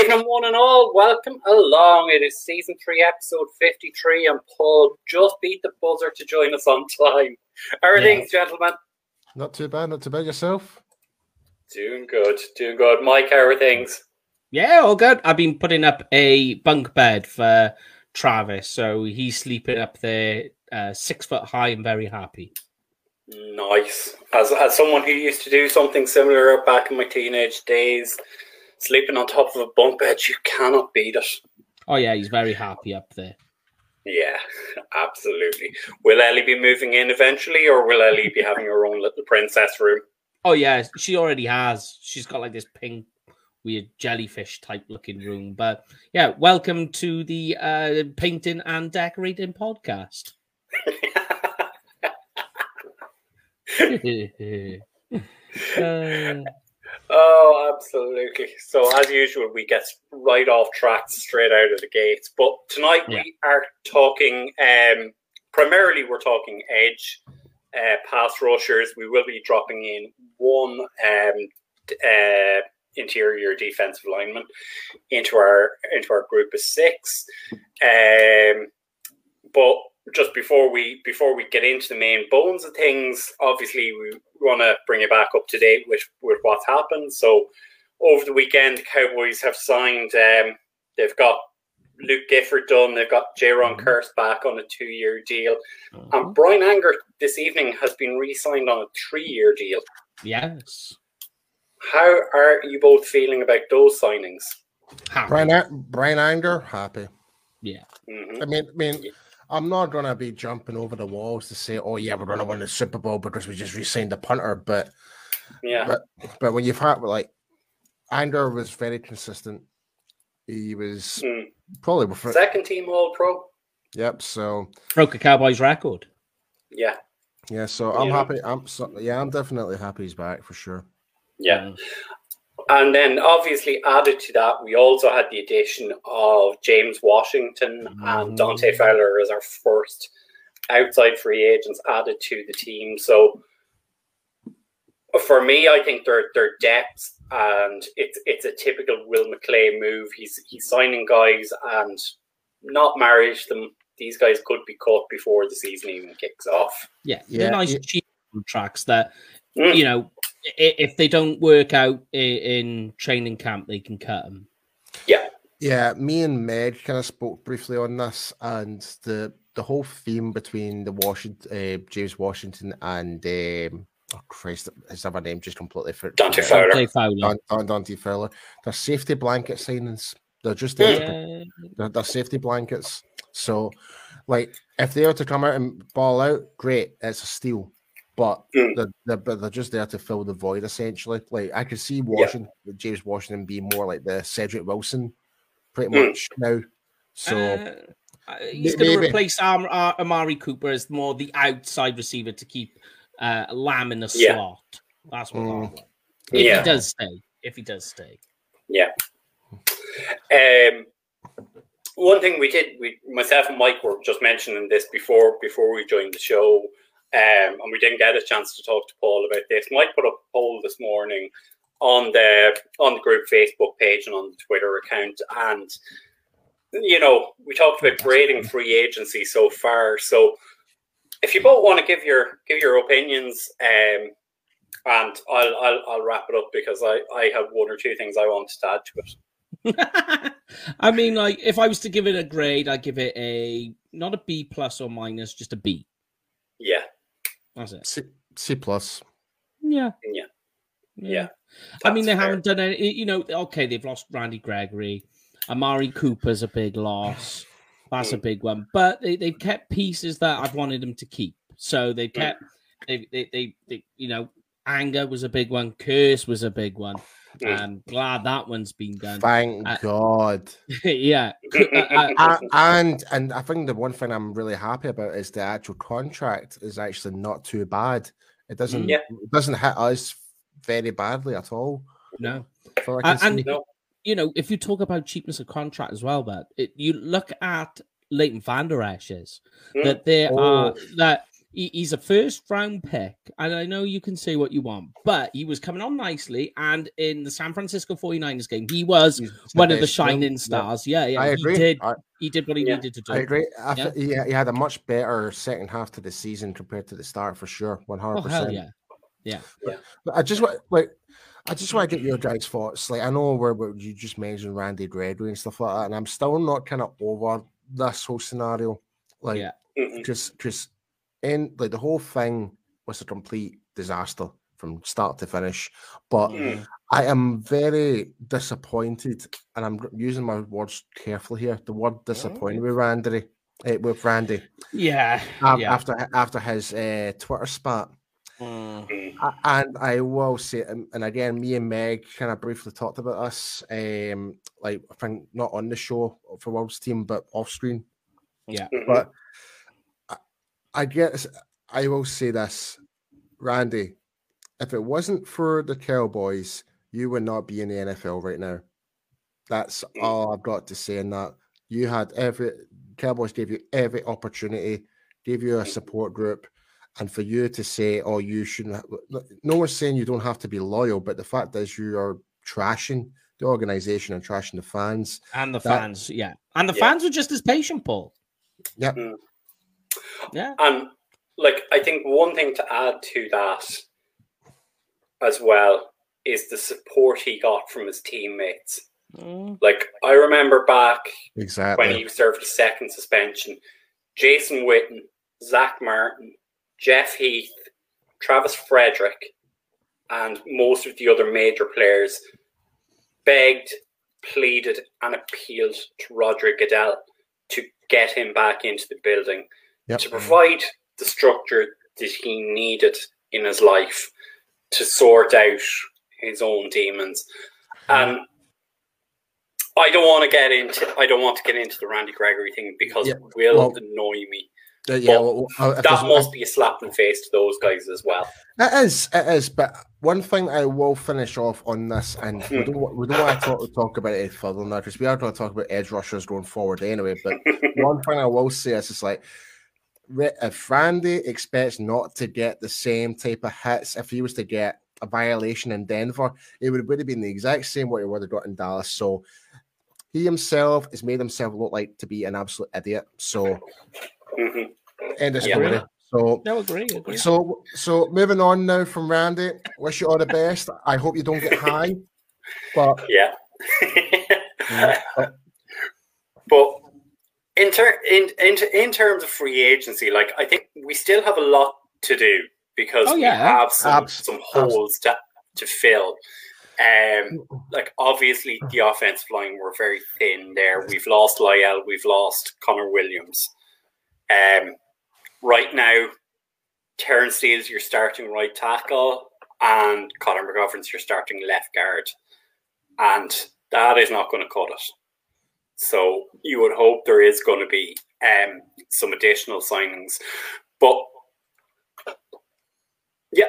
Good evening, one and all. Welcome along. It is season three, episode 53, and Paul just beat the buzzer to join us on time. How are Yeah. things, gentlemen? Not too bad, not too bad yourself. Doing good, doing good. Mike, how are things? Yeah, all good. I've been putting up a bunk bed for Travis, so he's sleeping up there, uh, six foot high and very happy. Nice. As, as someone who used to do something similar back in my teenage days, sleeping on top of a bunk bed, you cannot beat it. Oh yeah, he's very happy up there. Yeah, absolutely. Will Ellie be moving in eventually, or will Ellie be having her own little princess room? Oh yeah, she already has. She's got like this pink, weird jellyfish type looking room. But yeah, welcome to the uh, painting and decorating podcast. Uh, Oh, absolutely. So, as usual, we get right off track straight out of the gates. But tonight Yeah. we are talking, um, primarily, we're talking edge uh, pass rushers. We will be dropping in one um, uh, interior defensive lineman into our into our group of six. Um, but just before we before we get into the main bones of things, obviously we want to bring you back up to date with with what's happened. So over the weekend, the Cowboys have signed. Um, they've got Luke Gifford done. They've got Jayron Mhm. Kearse back on a two year deal, uh-huh. and Bryan Anger this evening has been re-signed on a three year deal. yes. How are you both feeling about those signings? Happy. Brian, A- Bryan Anger, happy. Yeah. hmm I mean, I mean, I'm not gonna be jumping over the walls to say, "Oh yeah, we're gonna win the Super Bowl because we just re-signed the punter." But Yeah, but but when you've had like Anger was very consistent. He was Mm. probably with second team All Pro. Yep. So Broke a Cowboys record. Yeah, yeah. So I'm Yeah. happy. I'm so, yeah. I'm definitely happy he's back for sure. yeah. And then obviously added to that, we also had the addition of James Washington and Mhm. Dante Fowler as our first outside free agents added to the team. So for me, I think they're they're depth and it's it's a typical Will McClay move. He's he's signing guys and not marriage them. These guys could be caught before the season even kicks off. Yeah, Yeah, they're nice yeah. cheap contracts that Mm. you know if they don't work out in training camp, they can cut them. Yeah, Yeah, me and Meg kind of spoke briefly on this, and the the whole theme between the Washington, uh, James Washington, and um, oh Christ, his other name just completely for Dante forgot. Fowler. Dante Fowler. Don, Don, Dante Fowler. They're safety blanket signings. They're just there. to- Yeah, They're, they're safety blankets. So, like, if they were to come out and ball out, great, it's a steal. But Mm. they're, they're, but they're just there to fill the void, essentially. Like, I could see Washington, James Washington, being more like the Cedric Wilson, pretty Mm. much now. So, Uh, uh, he's going to replace Am- Ar- Amari Cooper as more the outside receiver to keep uh, Lamb in the Yeah. slot. That's what I Mm. want. If Yeah. he does stay. If he does stay. Yeah. Um, one thing we did, we myself and Mike were just mentioning this before before we joined the show, um, and we didn't get a chance to talk to Paul about this. Mike put up a poll this morning on the on the group Facebook page and on the Twitter account, and you know we talked about grading free agency so far. So if you both want to give your give your opinions, um, and I'll, I'll I'll wrap it up because I I have one or two things I want to add to it. I mean, like, if I was to give it a grade, I'd give it a not a B plus or minus, just a B. Yeah. That's it. C, C plus. Yeah. Yeah. Yeah. I mean, they fair. haven't done any, you know, okay, they've lost Randy Gregory. Amari Cooper's a big loss. That's a Mm. big one. But they, they've kept pieces that I've wanted them to keep. So they've Mm. kept, they, they, they, they, you know, anger was a big one. Kearse was a big one. Mm. I'm glad that one's been done. Thank Uh, God. yeah. Uh, and and I think the one thing I'm really happy about is the actual contract is actually not too bad. It doesn't Yeah. it doesn't hit us very badly at all. no. from what I Uh, and see. No. you know, if you talk about cheapness of contract as well, but it, you look at Leighton Van Der Esch's, Mm. that there Oh. are that he, he's a first round pick, and I know you can say what you want, but he was coming on nicely. And in the San Francisco 49ers game, he was He's one of the best player. shining stars. Yeah, yeah, I agree. he did. I, He did what he Yeah. needed to do. I agree. I Yeah. he, he had a much better second half to the season compared to the start for sure. One hundred Oh hell percent. yeah! Yeah. But I just want like I just want to get your guys' thoughts. Like I know where, where you just mentioned Randy Gregory and stuff like that, and I'm still not kind of over this whole scenario. Like Yeah. Mhm. In like the whole thing was a complete disaster from start to finish. But Mm. I am very disappointed, and I'm using my words carefully here. The word disappointed with Randy, eh, with Randy Yeah, af- yeah. after after his uh, Twitter spat. Mm. And I will say, and and again, me and Meg kind of briefly talked about this, um, like I think not on the show for World's Team, but off screen. Yeah. But I guess I will say this, Randy, if it wasn't for the Cowboys, you would not be in the NFL right now. That's Mm. all I've got to say in that. You had every Cowboys gave you every opportunity, gave you a support group, and for you to say, "Oh, you shouldn't," have, no- no one's saying you don't have to be loyal, but the fact is you are trashing the organization and trashing the fans. And the That- fans, yeah, and the Yeah. fans were just as patient, Paul. Yep. Mm. Yeah, And like I think one thing to add to that as well is the support he got from his teammates. Mm. Like I remember back Exactly. when he served his second suspension, Jason Witten, Zack Martin, Jeff Heath, Travis Frederick, and most of the other major players begged, pleaded, and appealed to Roger Goodell to get him back into the building Yep. to provide the structure that he needed in his life to sort out his own demons. And I don't want to get into I don't want to get into the Randy Gregory thing because Yeah, it will well, annoy me. Uh, yeah, But well, uh, That must be a slap in the face to those guys as well. It is, it is. But one thing I will finish off on this, and we don't, we don't want to talk, talk about it further now because we are going to talk about edge rushers going forward anyway. But one thing I will say is it's like if Randy expects not to get the same type of hits, if he was to get a violation in Denver, it would, would have been the exact same what he would have got in Dallas. So he himself has made himself look like to be an absolute idiot. So Mhm. end of Yeah. story. So no, agree, agree. so, so moving on now from Randy. Wish you all the best. I hope you don't get high, but Yeah. Mm. but in, ter- in, in in terms of free agency, like I think we still have a lot to do because Oh, we have some, Abs- some holes to, to fill. Um, like obviously the offensive line were very thin there. We've lost La'el, we've lost Connor Williams. Um, right now, Terence Steele's your starting right tackle, and Connor McGovern's your starting left guard, and that is not going to cut it. So you would hope there is going to be um, some additional signings, but yeah,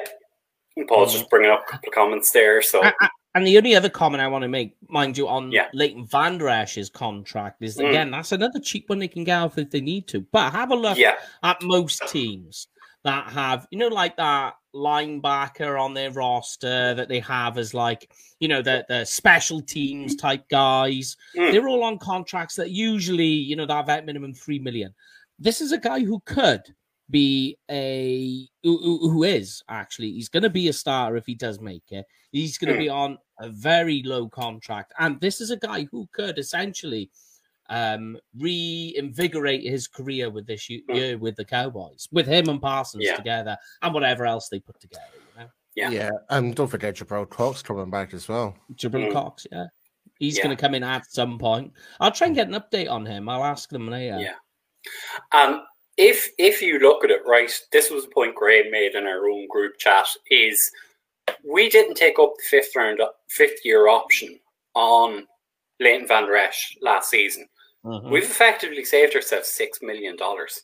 Paul's just bringing up a couple of comments there. So A- a- And the only other comment I want to make, mind you, on Yeah. Leighton Van Der Esch's contract is Mm. again that's another cheap one they can get off if they need to. But have a look yeah, at most teams that have, you know, like that linebacker on their roster that they have as like, you know, the the special teams type guys. Mm. They're all on contracts that usually, you know, that vet minimum three million. This is a guy who could be a who, who- is actually he's going to be a starter if he does make it. He's going to Hmm. be on a very low contract, and this is a guy who could essentially um reinvigorate his career with this year Hmm. with the Cowboys, with him and Parsons Yeah. together, and whatever else they put together. You know, Yeah. yeah, and don't forget Jabril Cox coming back as well. Jabril Mm. Cox, yeah, he's Yeah. going to come in at some point. I'll try and get an update on him. I'll ask them later. Yeah. Um, if if you look at it right, this was a point Graham made in our own group chat. Is we didn't take up the fifth round, fifth year option on Leighton Van Der Esch last season. Mhm. We've effectively saved ourselves six million dollars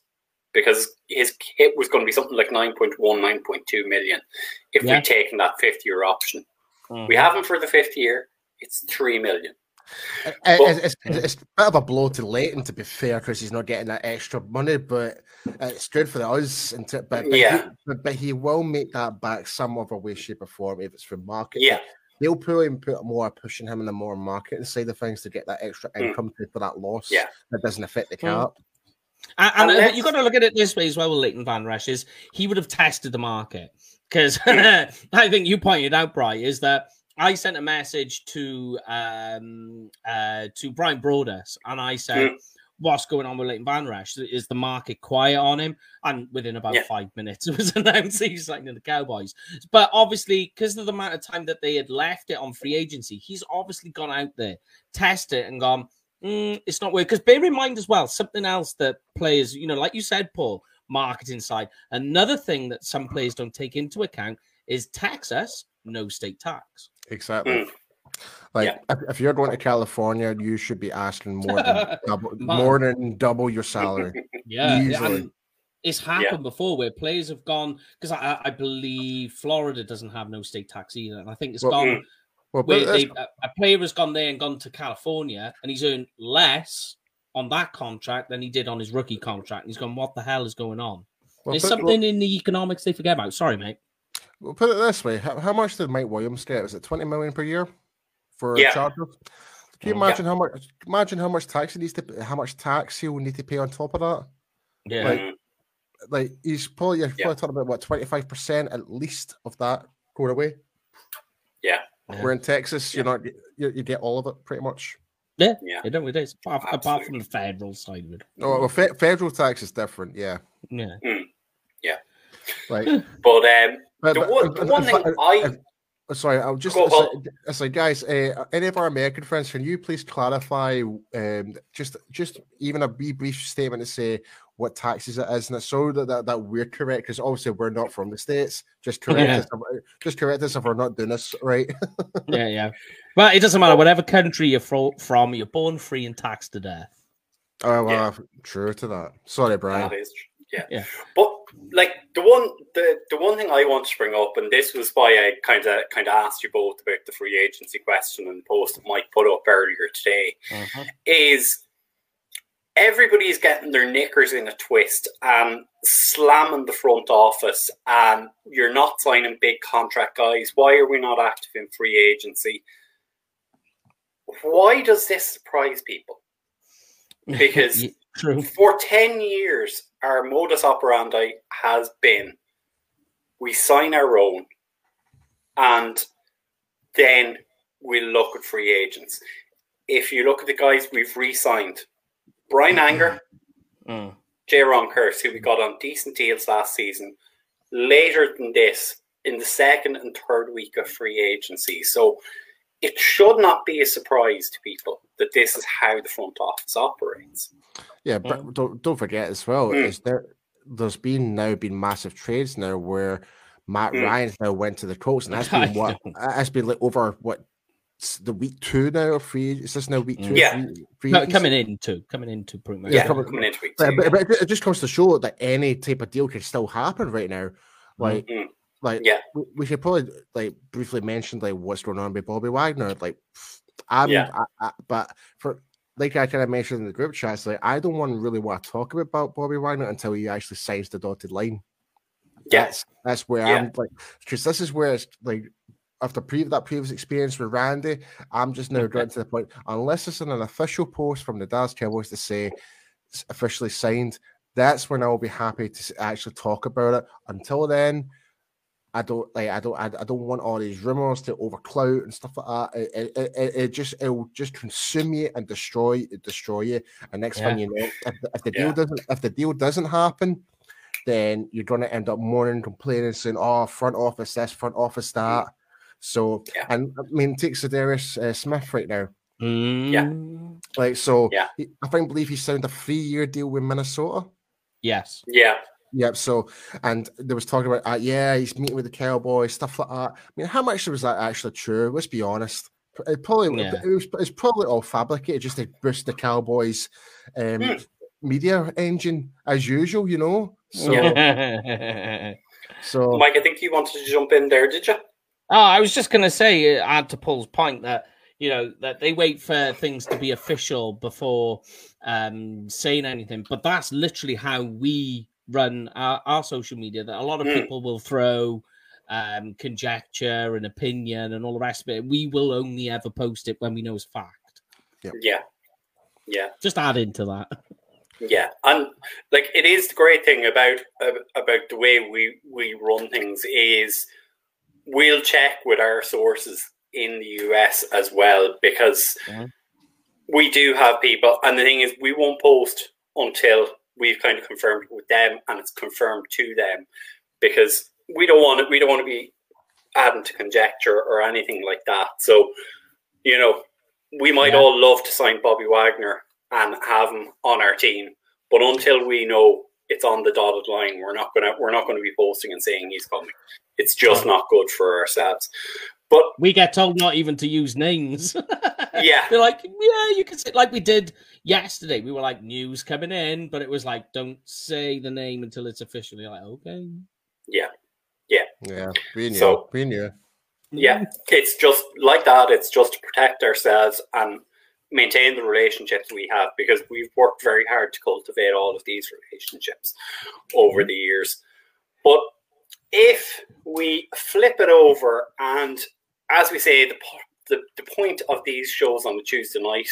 because his hit was going to be something like 9.1, 9.2 million if Yeah. we'd taken that fifth year option. Mhm. We have him for the fifth year. It's three million. it's, it's, it's, a bit of a blow to Leighton, to be fair, because he's not getting that extra money, but it's good for the us. And to, but, but, yeah. he, but, but, he will make that back some other way, shape, or form if it's for market. Yeah. They'll probably put more pushing him in the more market marketing side of things to get that extra Hmm. income mm. for that loss. Yeah. That doesn't affect the cap. Mm. And, and you've got to look at it this way as well with Leighton Vander Esch is he would have tested the market because I think you pointed out, Brian, is that I sent a message to um, uh, to Bryan Broaddus and I said, Mm. "What's going on with Leighton Vander Esch? Is the market quiet on him?" And within about Yeah. five minutes, it was announced he's signing the Cowboys. But obviously, because of the amount of time that they had left it on free agency, he's obviously gone out there, tested it, and gone. Mm, it's not weird because bear in mind as well something else that players, you know, like you said, Paul, marketing side. Another thing that some players don't take into account is Texas, no state tax. Exactly. Like Yeah. if, if you're going to California, you should be asking more than double, more than double your salary. Yeah, Easily. it's happened before where players have gone because I, I believe Florida doesn't have no state tax either, and I think it's Well, gone mm. Well, where they, a, player has gone there and gone to California, and he's earned less on that contract than he did on his rookie contract. And he's gone, what the hell is going on? well, There's put- something in the economics they forget about. Sorry, mate. Well, put it this way: how, how much did Mike Williams get? Was it twenty million per year for Yeah. Chargers? Can you Mm. imagine how much? Imagine how much tax he needs to, how much tax he will need to pay on top of that. Yeah. Like- Mm. Like he's probably you're Yeah. probably talking about what twenty five percent at least of that going away. Yeah. We're in Texas, you're not you, you get all of it pretty much. yeah, Yeah. it don't it is apart, apart from the federal side of it. Oh, well, fe- federal tax is different, yeah. Yeah. Yeah. Like, But um, but, the but- one, the one if- thing if- I if- Sorry, I'll just like, Paul. guys, uh, any of our American friends, can you please clarify um, just just even a brief statement to say what taxes it is, and it's so that, that, that we're correct because obviously we're not from the states. Just correct Yeah. us, if- just correct us if we're not doing this right. yeah, yeah. But it doesn't matter. Whatever country you're fro- from, you're born free and taxed to death. Oh well, Yeah. true to that. Sorry, Brian. That is, yeah. Yeah. But like the one, the the one thing I want to bring up, and this was why I kind of kind of asked you both about the free agency question and post that Mike put up earlier today, uh-huh. is everybody's getting their knickers in a twist and slamming the front office, and you're not signing big contract guys. Why are we not active in free agency? Why does this surprise people? Because true. for 10 years, our modus operandi has been we sign our own and then we look at free agents. If you look at the guys we've re signed, Bryan Anger, Mm. Jayron Kearse, who we got on decent deals last season, later than this, in the second and third week of free agency. So it should not be a surprise to people that this is how the front office operates. Yeah, but don't don't forget as well Mm. is there there's been now been massive trades now where Matt Mm. Ryan's now went to the Colts and that's been what that's been like over what the week two now of free is this now week two? Yeah. free- free No, agency? coming into coming into pretty much. Yeah, coming- coming into week two, but, yeah. but it just comes to show that any type of deal can still happen right now. Like, Mm. Like Yeah. we, should probably like briefly mention like what's going on with Bobby Wagner. Like, I'm, Yeah. I, I, but for like I kind of mentioned in the group chat, like I don't want to really want to talk about Bobby Wagner until he actually signs the dotted line. Yeah. That's that's where Yeah. I'm like, because this is where it's like after pre- that previous experience with Randy, I'm just now mm-hmm. getting to the point. Unless it's in an official post from the Dallas Cowboys to say it's officially signed, that's when I will be happy to actually talk about it. Until then, I don't like. I don't. I, I don't want all these rumors to overcloud and stuff like that. It, it, it, it just it will just consume you and destroy destroy you. And next thing you know, if, the- if the Yeah. deal doesn't if the deal doesn't happen, then you're going to end up mourning, complaining, saying, "Oh, front office this, front office that." So, Yeah. and I mean, take Za'Darius uh, Smith right now. Mm, Like, so Yeah. he- I think believe he signed a three-year deal with Minnesota. Yes. Yeah, Yep. So, and there was talking about, uh, yeah, he's meeting with the Cowboys, stuff like that. I mean, how much was that actually true? Let's be honest. It probably Yeah. it was it's probably all fabricated just to boost the Cowboys um, Hmm. media engine as usual, you know. So, so Mike, I think you wanted to jump in there, did you? Oh, I was just going to say, uh, add to Paul's point that you know that they wait for things to be official before um, saying anything. But that's literally how we run our, our social media. That a lot of Mm. people will throw um, conjecture and opinion and all the rest of it. We will only ever post it when we know it's fact. Yeah, yeah, Just add into that. yeah. And like it is the great thing about uh, about the way we we run things is we'll check with our sources in the US as well because Mhm. we do have people, and the thing is, we won't post until we've kind of confirmed with them and it's confirmed to them because we don't want it. We don't want to be adding to conjecture or anything like that. So, you know, we might Yeah. all love to sign Bobby Wagner and have him on our team, but until we know it's on the dotted line, we're not gonna we're not gonna be posting and saying he's coming. It's just not good for ourselves. But We get told not even to use names. Yeah. They're like, yeah, you can say like we did yesterday. We were like news coming in, but it was like, don't say the name until it's officially like, okay. yeah, Yeah, we knew. So- we knew. yeah, it's just like that. It's just to protect ourselves and maintain the relationships we have because we've worked very hard to cultivate all of these relationships over the years. But if we flip it over, and as we say, the, the, the point of these shows on the Tuesday night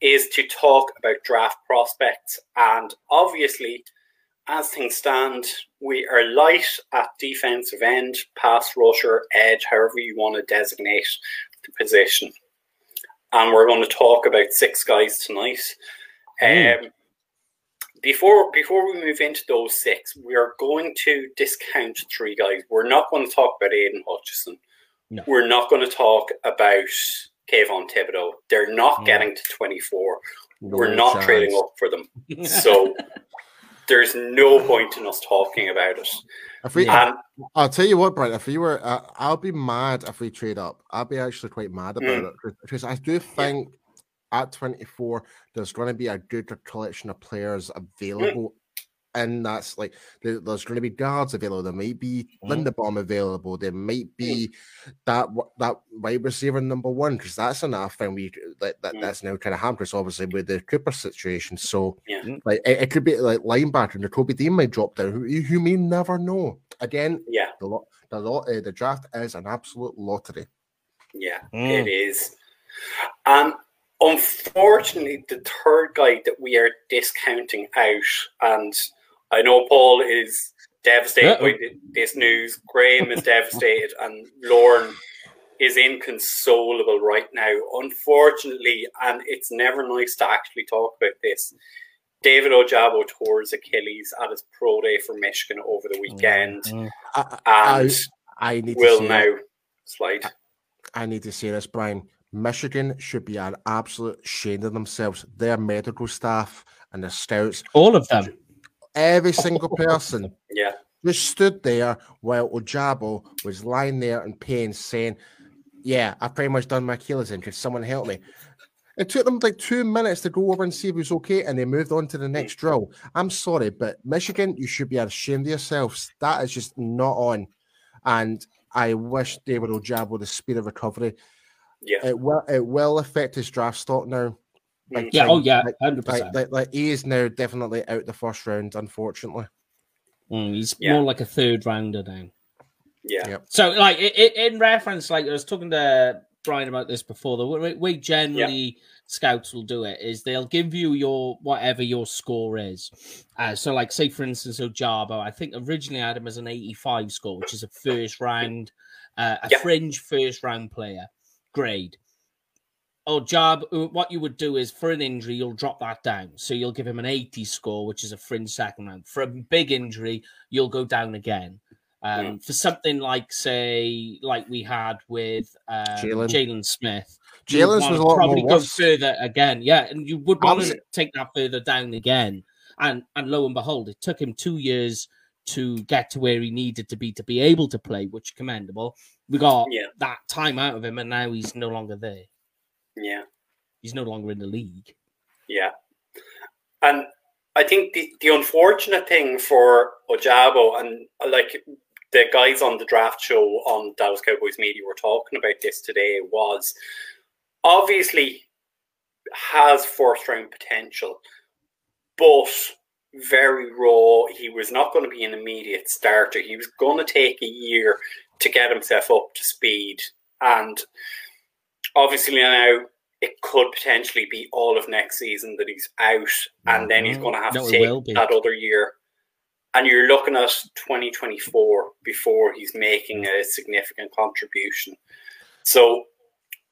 is to talk about draft prospects. And obviously, as things stand, we are light at defensive end, pass rusher, edge, however you want to designate the position. And we're going to talk about six guys tonight. Mm. Um, before before we move into those six, we are going to discount three guys. We're not going to talk about Aidan Hutchinson. No. We're not going to talk about Kayvon Thibodeaux. They're not Mm. getting to 24. No We're not chance. trading up for them. So there's no point in us talking about it. If we, And I'll tell you what, Brian. If we were, uh, I'll be mad if we trade up. I'll be actually quite mad about Mm. it 'cause- because I do think at 24 there's going to be a good collection of players available, and that's like there's going to be guards available. There might be Mm. Linderbaum available. There might be that wa- that wide receiver number one because that's enough, and we that, that Mm. that's now kind of hampered us obviously with the Cooper situation. So Yeah. like it, it could be like linebacker and the Toby Dean might drop down. Who you, you may never know. Again, yeah, the lot, the lot, uh, the draft is an absolute lottery. yeah, Mm. it is. And unfortunately, the third guy that we are discounting out, and I know Paul is devastated by Uh-oh. thi- this news. Graham is devastated, and Lauren is inconsolable right now. Unfortunately, and it's never nice to actually talk about this. David Ojabo tore his Achilles at his pro day for Michigan over the weekend, Mm. I, I, and I need to will say, now slide. I need to say this, Brian. Michigan should be an absolute shame of themselves. Their medical staff and the scouts, All of them. Every single person Yeah, just stood there while Ojabo was lying there in pain, saying, "Yeah, I've pretty much done my Achilles injury. Someone help me." It took them like two minutes to go over and see if he was okay, and they moved on to the next hmm. drill. I'm sorry, but Michigan, you should be ashamed of yourselves. That is just not on. And I wish David Ojabo the speed of recovery. yeah, It will it will affect his draft stock now. Big Mm. Yeah, time. oh yeah, hundred like, percent. like, like he is now definitely out the first round, unfortunately. Mm, He's Yeah. more like a third rounder now. yeah, Yep. So, like i- i- in reference, like I was talking to Brian about this before. The way, way generally scouts will do it is they'll give you your whatever your score is. Uh, so, like say for instance, Ojabo, I think originally I had him as an eighty-five score, which is a first round, uh, a Yeah. fringe first round player grade. Ojab, uh, what you would do is for an injury, you'll drop that down. So you'll give him an 80 score, which is a fringe second round. For a big injury, you'll go down again. Um, For something like, say, like we had with um, Jaylon. Jaylon Smith, you'd Jaylon's was a lot probably more go worse. further again. Yeah, and you would want to take that further down again. And and lo and behold, it took him two years to get to where he needed to be to be able to play, which commendable. We got Yeah. that time out of him, and now he's no longer there. He's no longer in the league. Yeah. And I think the, the unfortunate thing for Ojabo and uh, like the guys on the draft show on Dallas Cowboys Media were talking about this today was obviously has first round potential, but very raw. He was not going to be an immediate starter. He was going to take a year to get himself up to speed. And obviously now it could potentially be all of next season that he's out, and then he's mm-hmm. going to have No, to it take that other year. And you're looking at 2024 before he's making mm. a significant contribution. So,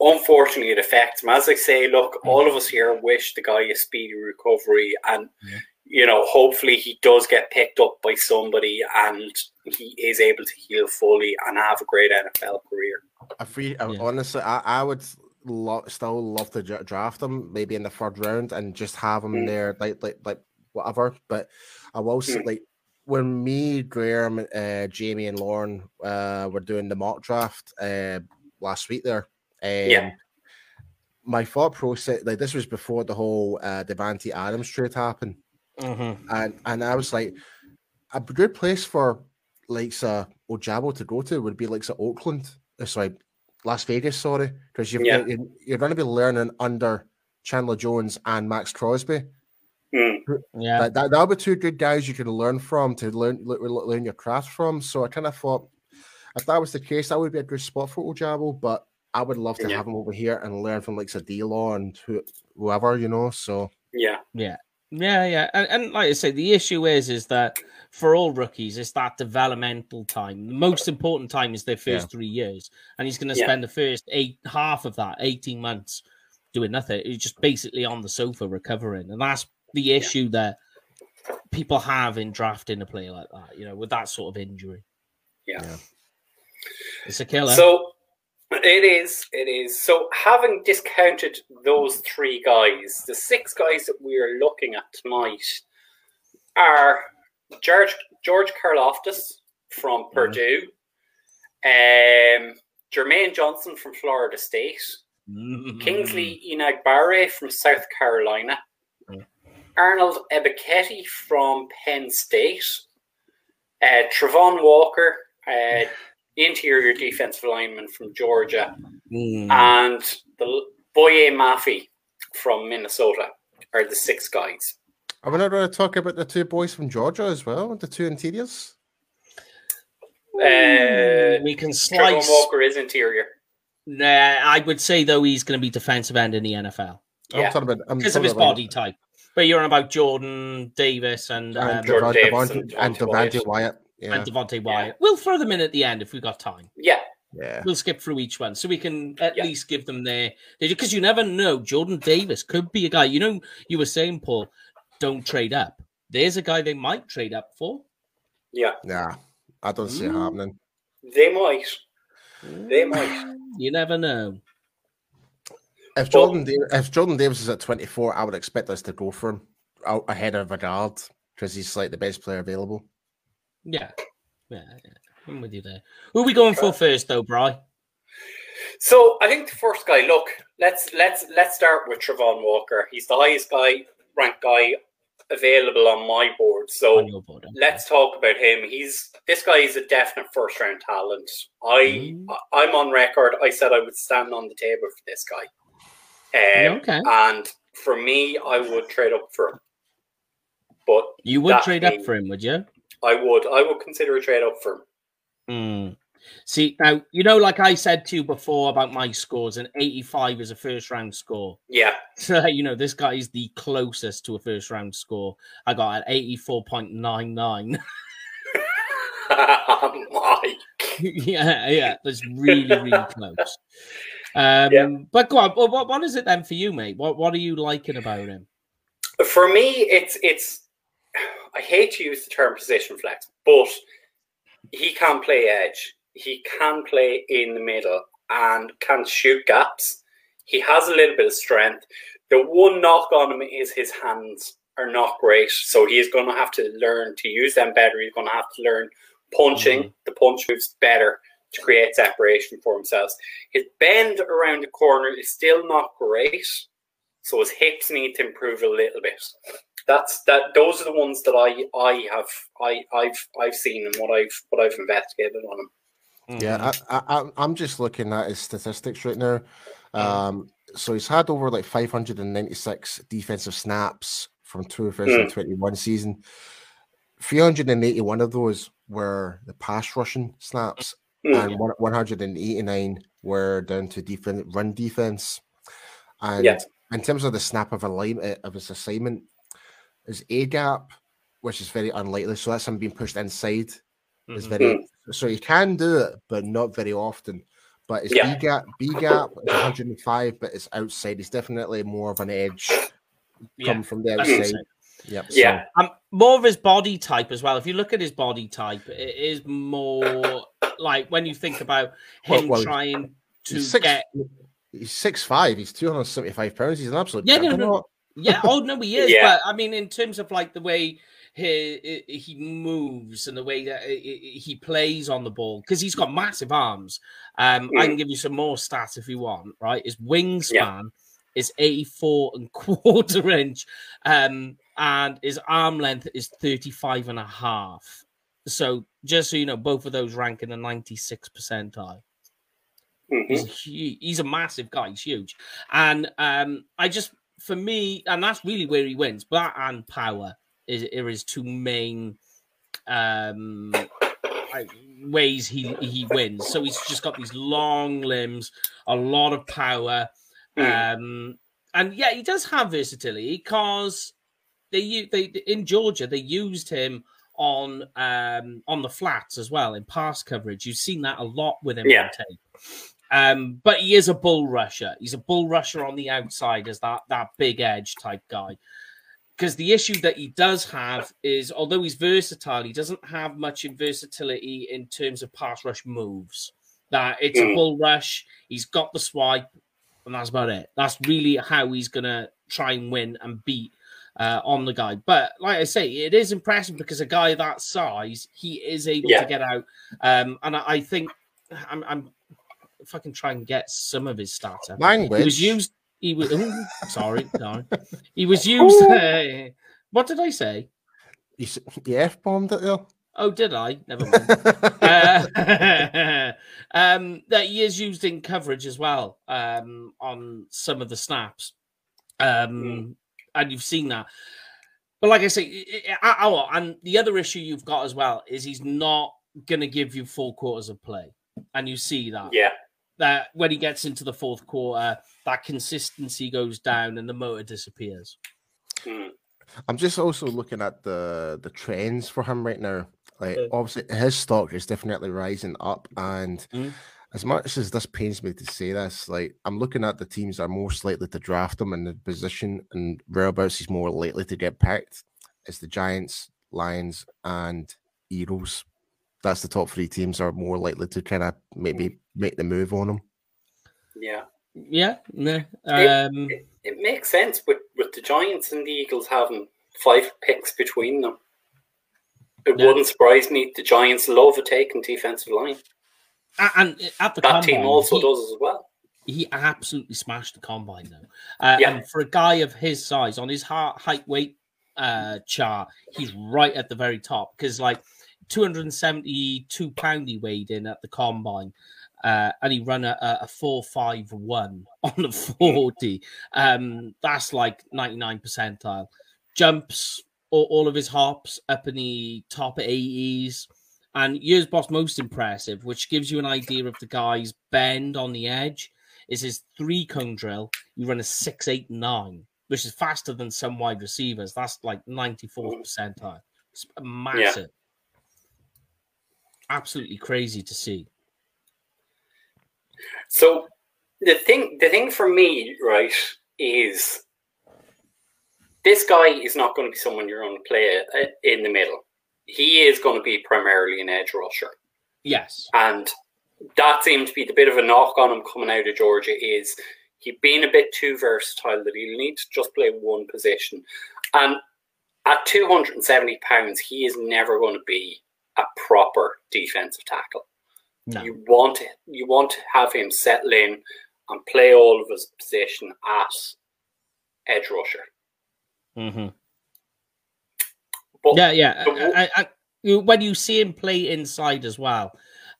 unfortunately, it affects him. As I say, look, mm. all of us here wish the guy a speedy recovery, and Yeah. you know, hopefully, he does get picked up by somebody, and he is able to heal fully and have a great NFL career. I free, uh, Yeah. honestly, I, I would lo- still love to draft him maybe in the third round and just have him Mm. there, like like like whatever. But I will say, Mm. like when me, Graham, uh, Jamie, and Lauren uh, were doing the mock draft uh, last week, there, um, Yeah. my thought process, like this was before the whole uh, Davante Adams trade happened Mhm. and and I was like, a good place for like uh, Ojabo to go to would be like so Oakland, uh, sorry, Las Vegas, sorry, because you've Yeah. you're, you're going to be learning under Chandler Jones and Maxx Crosby. Mm. Yeah. That, that that'll be two good guys you can learn from to learn le- le- learn your craft from. So I kind of thought if that was the case, that would be a good spot for Ojabo, but. I would love to Yeah. have him over here and learn from like Sadilo and whoever, you know. So Yeah, Yeah, yeah, and, and like I say, the issue is is that for all rookies, it's that developmental time. The most important time is their first three years, and he's going to Yeah. spend the first eight half of that eighteen months doing nothing. He's just basically on the sofa recovering, and that's the issue that people have in drafting a player like that. You know, with that sort of injury, yeah. Yeah. it's a killer. So it is, it is. So having discounted those three guys, the six guys that we are looking at tonight are George George Karlaftis from Mhm. Purdue, um, Jermaine Johnson from Florida State, Mm. Kingsley Enagbare from South Carolina, Mm. Arnold Ebiketie from Penn State, uh, Travon Walker, uh, interior defensive lineman from Georgia, Mm. and the Boye Mafe from Minnesota are the six guys. are we not going to talk about the two boys from Georgia as well, the two interiors? Uh, we can Travon slice. Walker is interior. Nah, I would say though he's going to be defensive end in the NFL. I'm Yeah. talking about I'm because of talking his about, like, body type. But you're on about Jordan Davis and um, and Jordan Davis and and Devonte Devonte Wyatt. Yeah, and Devonte Yeah. Wyatt. We'll throw them in at the end if we've got time. Yeah, yeah. We'll skip through each one so we can at Yeah. least give them their because you never know. Jordan Davis could be a guy. You know, you were saying, Paul, don't trade up. There's a guy they might trade up for. yeah, Nah, I don't see it Mm. happening. they might. They might. You never know. If Jordan, Da- if Jordan Davis is at 24, I would expect us to go for him ahead of Vidal because he's like the best player available. Yeah. Yeah, yeah. I'm with you there. Who are we going for first though, Bry? So I think the first guy. Look, let's let's let's start with Travon Walker. He's the highest guy ranked guy available on my board. So board. okay. let's talk about him. He's this guy is a definite first round talent. I Mm. I'm on record. I said I would stand on the table for this guy. Um, okay. And for me, I would trade up for him. But You would trade up for him, would you? I would I would consider a trade up for him. Mm. See, now, you know, like I said to you before about my scores, an 85 is a first round score. Yeah. So, you know, this guy is the closest to a first round score. I got an 84.99. My. yeah, yeah, that's really, really close. Um, Yeah. But go on, what, what is it then for you, mate? What, what are you liking about him? For me, it's it's. I hate to use the term position flex, but he can play edge. He can play in the middle and can shoot gaps. He has a little bit of strength. The one knock on him is his hands are not great, so he's going to have to learn to use them better. He's going to have to learn punching. Mm-hmm. The punch moves better to create separation for himself. His bend around the corner is still not great, so his hips need to improve a little bit. That's that. Those are the ones that I I have I I've I've seen and what I've what I've investigated on him. Yeah, Mm-hmm. I, I, I'm just looking at his statistics right now. Mm. Um, so he's had over like 596 defensive snaps from 2021 season. 381 of those were the pass rushing snaps, Mm. and 189 were down to defense run defense. And Yeah. in terms of the snap of alignment of his assignment, his A gap, which is very unlikely, so that's him being pushed inside is Mhm. very so he can do it, but not very often. But his Yeah. B gap B gap is 105, but it's outside. He's definitely more of an edge Yeah, coming from the that's outside. insane. Yep. Yeah. Um, more of his body type as well. If you look at his body type, it is more like when you think about Well- him well, trying to He's six, get. he's six five. He's 275 pounds. He's an absolute Yeah, no, no. Yeah, oh no, he is. Yeah. But I mean, in terms of like the way he he moves and the way that he plays on the ball, because he's got massive arms. Um, I Mm. can give you some more stats if you want. Right, his wingspan is 84 and quarter inch, um, and his arm length is 35 and a half. So just so you know, both of those rank in the 96 percentile. Mhm. He's hu- he's a massive guy. He's huge, and um, I just for me, and that's really where he wins. That and power is are his two main um ways he he wins. So he's just got these long limbs, a lot of power, um, and yeah, he does have versatility because they they in Georgia they used him on um on the flats as well in pass coverage. You've seen that a lot with him Yeah. on tape. Um, but he is a bull rusher. He's a bull rusher on the outside as that that big edge type guy. Because the issue that he does have is, although he's versatile, he doesn't have much in versatility in terms of pass rush moves. That it's a Mm. bull rush. He's got the swipe, and that's about it. That's really how he's gonna try and win and beat uh, on the guy. But like I say, it is impressive because a guy that size, he is able Yeah. to get out. Um, and I, I think I'm, I'm if I can try and get some of his starter. up. Language. He was used. He was ooh, sorry, sorry. He was used. uh, what did I say? You, s- you f bombed it there. Oh, did I? Never mind. uh, um, that he is used in coverage as well um, on some of the snaps, um, and you've seen that. But like I say, i- i- I- oh, and the other issue you've got as well is he's not going to give you four quarters of play, and you see that Yeah. That when he gets into the fourth quarter, that consistency goes down and the motor disappears. Mm. I'm just also looking at the the trends for him right now. Like Okay. obviously his stock is definitely rising up, and Mm. as much as this pains me to say this, like I'm looking at the teams that are most likely to draft him in the position and whereabouts he's more likely to get picked. It's the Giants, Lions, and Eagles. That's the top three teams are more likely to kind of maybe make the move on him. Yeah. Yeah, no. Um, It, it makes sense with, with the Giants and the Eagles having five picks between them. It Yeah. wouldn't surprise me. The Giants love a taken defensive line. a- and at the That team combine, also he- does as well. he absolutely smashed the combine though. Uh, Yeah. And for a guy of his size, on his heart, height weight uh, chart, he's right at the very top because like 272 pound he weighed in at the combine. Uh, and he ran a, a, a 451 on the 40. Um, that's like 99 percentile. Jumps, all, all of his hops up in the top 80s. And years boss most impressive, which gives you an idea of the guy's bend on the edge, is his three cone drill. You run a six eight nine, which is faster than some wide receivers. That's like 94th percentile. It's massive. Absolutely crazy to see. So the thing, the thing for me, right, is this guy is not going to be someone you're going to play uh, in the middle. He is going to be primarily an edge rusher, Yes. and that seems to be the bit of a knock on him coming out of Georgia. Is he being a bit too versatile that he'll need to just play one position, and at 270 pounds, he is never going to be a proper defensive tackle. No. You want to, you want to have him settle in and play all of his position as edge rusher. Mhm. But Yeah, yeah. but I, I, I- when you see him play inside as well,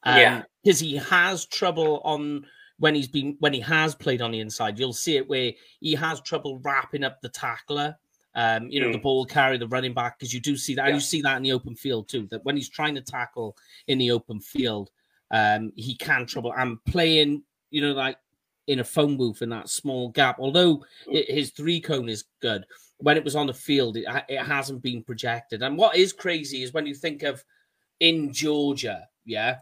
um, Yeah. because he has trouble on when he's been when he has played on the inside. You'll see it where he has trouble wrapping up the tackler. Um, you know, mm. the ball carry, the running back, because you do see that, yeah. and you see that in the open field too. That when he's trying to tackle in the open field, um, he can trouble and playing, you know, like in a phone booth in that small gap. Although it, his three cone is good, when it was on the field, it, it hasn't been projected. And what is crazy is when you think of in Georgia, yeah,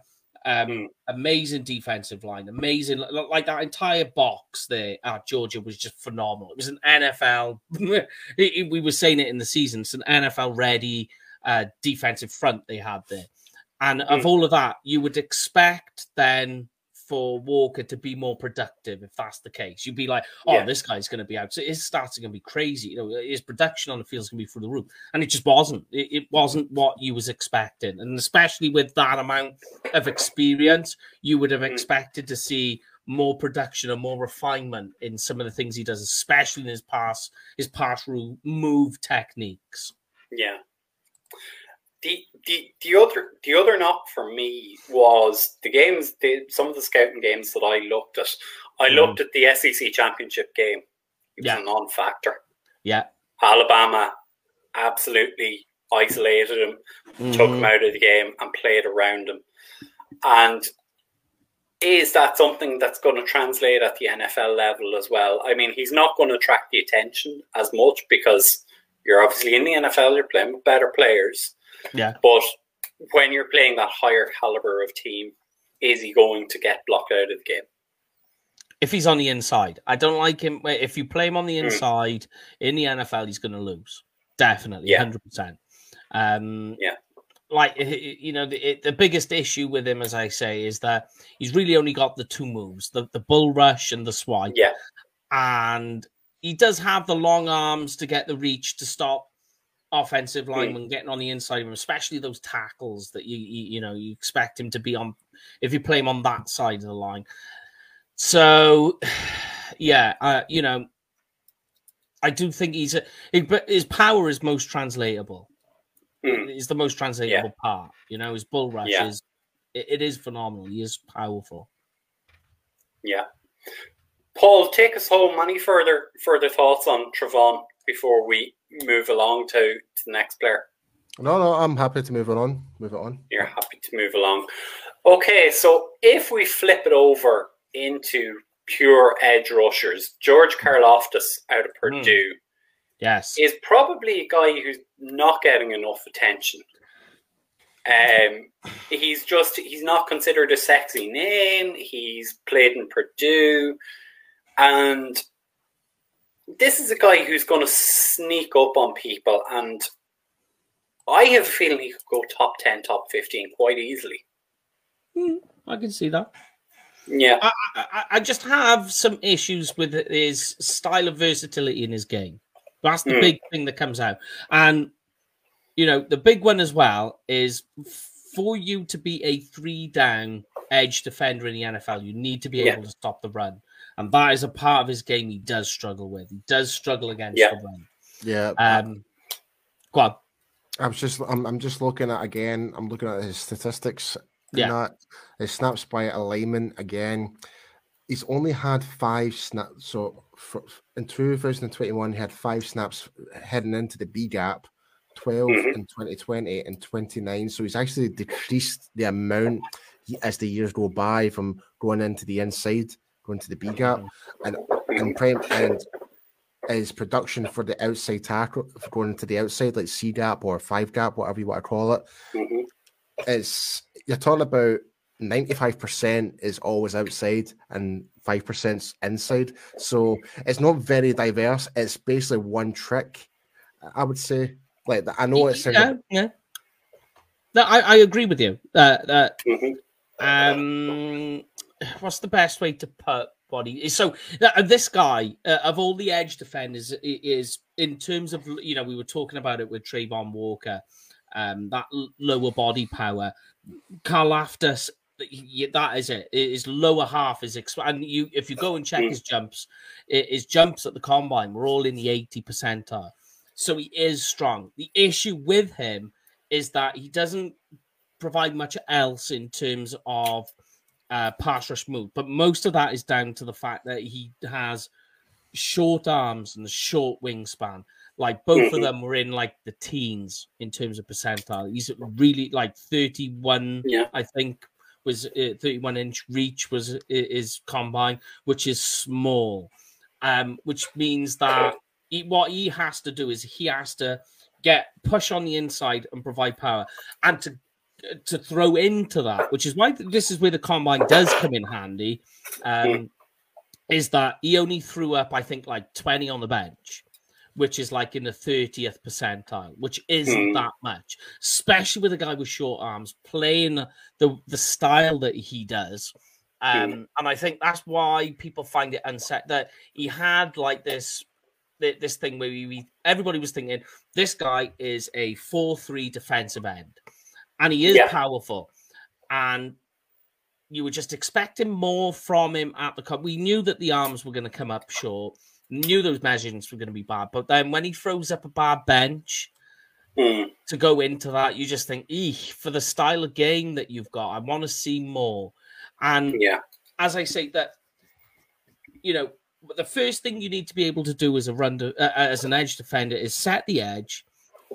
um, amazing defensive line, amazing. Like that entire box there at Georgia was just phenomenal. It was an NFL. we were saying it in the season. It's an NFL ready uh, defensive front they had there. And mm. of all of that, you would expect then for Walker to be more productive if that's the case. You'd be like, oh, yeah. this guy's going to be out. So his stats are going to be crazy. You know, his production on the field is going to be through the roof. And it just wasn't. It, it, wasn't what you was expecting. And especially with that amount of experience, you would have mm. expected to see more production and more refinement in some of the things he does, especially in his pass, his pass rule move techniques. Yeah the the the other the other knock for me was the games the some of the scouting games that I looked at. I mm. looked at the SEC championship game. It was yeah. a non-factor. Yeah. Alabama absolutely isolated him, mm-hmm. took him out of the game, and played around him. And is that something that's going to translate at the NFL level as well? I mean, he's not going to attract the attention as much because you're obviously in the NFL, you're playing with better players. Yeah. But when you're playing that higher caliber of team, is he going to get blocked out of the game? If he's on the inside, I don't like him. If you play him on the hmm. inside mm. in the NFL, he's going to lose. Definitely, hundred yeah. percent. Um, yeah, like you know, the, the biggest issue with him, as I say, is that he's really only got the two moves: the the bull rush and the swipe. Yeah, and he does have the long arms to get the reach to stop offensive lineman getting on the inside of him, especially those tackles that you, you, you know you expect him to be on if you play him on that side of the line. So, yeah, uh, you know, I do think he's a, his power is most translatable. Mm. Is the most translatable yeah. part. You know, his bull rush yeah. is it, it is phenomenal. He is powerful. Yeah. Paul, take us home. Any further further thoughts on Travon before we move along to, to the next player? No, no, I'm happy to move it on. Move it on. You're happy to move along. Okay, so if we flip it over into pure edge rushers, George Karlaftis out of hmm. Purdue. Mm. Yes. Is probably a guy who's not getting enough attention. Um, he's just he's not considered a sexy name. He's played in Purdue, and this is a guy who's going to sneak up on people, and I have a feeling he could go top 10, top 15 quite easily. Mm, I can see that. Yeah. I, I, I, just have some issues with his style of versatility in his game. That's the mm. big thing that comes out. And, you know, the big one as well is for you to be a three down edge defender in the NFL, you need to be able to stop the run and that is a part of his game he does struggle with. He does struggle against yeah. the run. Yeah. Um, go on. I was just I'm, I'm just looking at again. I'm looking at his statistics. Yeah. That his snaps by alignment again. He's only had five snaps. So for, in 2021, he had five snaps heading into the B gap. 12 mm-hmm. in 2020 and 29 so he's actually decreased the amount as the years go by from going into the inside going to the B gap, and and prime and his production for the outside tackle going into the outside, like C gap or five gap, whatever you want to call it. Mm-hmm. It's you're talking about 95% is always outside and 5% inside. So it's not very diverse. It's basically one trick, I would say. Like I know it's yeah, yeah. No, I, I agree with you. Uh, uh, mm-hmm. Um what's the best way to put body? So uh, this guy uh, of all the edge defenders is in terms of you know we were talking about it with Travon Walker, um, that lower body power. Karlaftis, that is it. His lower half is exp- and you if you go and check his jumps, his jumps at the combine were all in the eighty percentile. So he is strong. The issue with him is that he doesn't provide much else in terms of uh, pass rush move, but most of that is down to the fact that he has short arms and a short wingspan. Like both mm-hmm. of them were in like the teens in terms of percentile. He's really like 31, yeah. I think, was uh, 31 inch reach was is combine, which is small. Um, which means that he, what he has to do is he has to get push on the inside and provide power, and to to throw into that, which is why this is where the combine does come in handy. Um, is that he only threw up, I think, like 20 on the bench, which is like in the 30th percentile, which isn't mm. that much, especially with a guy with short arms playing the, the style that he does. Um, mm. And I think that's why people find it unset that he had like this this thing where we, everybody was thinking this guy is a 4-3 defensive end and he is yeah. powerful and you were just expecting more from him at the cup. We knew that the arms were going to come up short, knew those measurements were going to be bad, but then when he throws up a bad bench mm. to go into that, you just think, eeh, for the style of game that you've got, I want to see more. And yeah, as I say, that you know, the first thing you need to be able to do as a run to, uh, as an edge defender is set the edge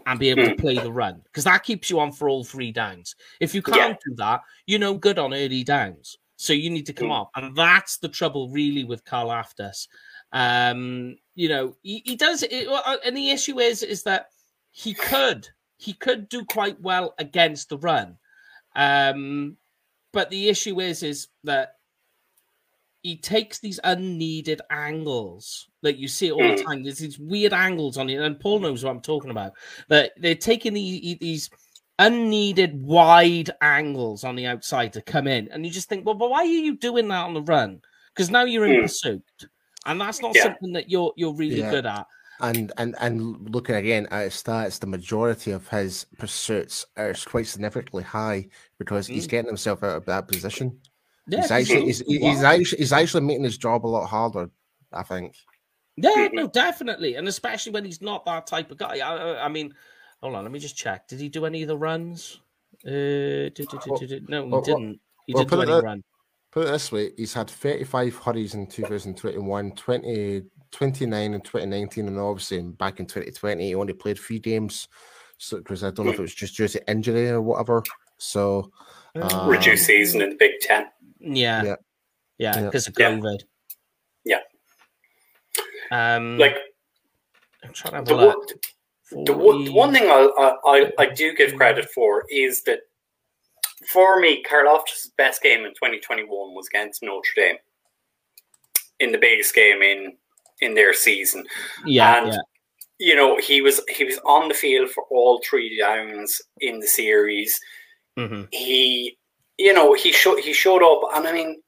and be able to hmm. play the run because that keeps you on for all three downs. If you can't yeah. do that, you're no good on early downs. So you need to come mm. off, and that's the trouble really with Karlaftis. Um, you know, he, he does it, uh, and the issue is is that he could he could do quite well against the run, um, but the issue is is that he takes these unneeded angles that you see all the hmm. time. There's these weird angles on it, and Paul knows what I'm talking about. That they're taking the, these unneeded wide angles on the outside to come in, and you just think, well, but why are you doing that on the run? Because now you're in mm. pursuit, and that's not yeah. something that you're you're really yeah. good at. And and and looking again at his stats, the majority of his pursuits are quite significantly high because mm. he's hmm. getting himself out of that position. Yeah, he's actually he's, he's, actually he's actually making his job a lot harder. I think. Yeah, no, definitely, and especially when he's not that type of guy. I, I mean, hold on, let me just check. Did he do any of the runs? Uh, no, he didn't. He well, didn't do any run. Put it this way: he's had 35 hurries in 2021, 20, 29 in 2019, and obviously back in 2020 he only played three games. So because I don't know if it was just due to injury or whatever. So um, reduced season in the Big Ten. Yeah. Yeah. Because of COVID. Yeah. Um, like, I'm trying to have the, one, the, one, the one thing I, I, I do give credit for is that for me, Karlaftis' best game in 2021 was against Notre Dame in the biggest game in in their season. Yeah, and, yeah. You know, he was he was on the field for all three downs in the series. Mm-hmm. He you know, he showed he showed up, and I mean,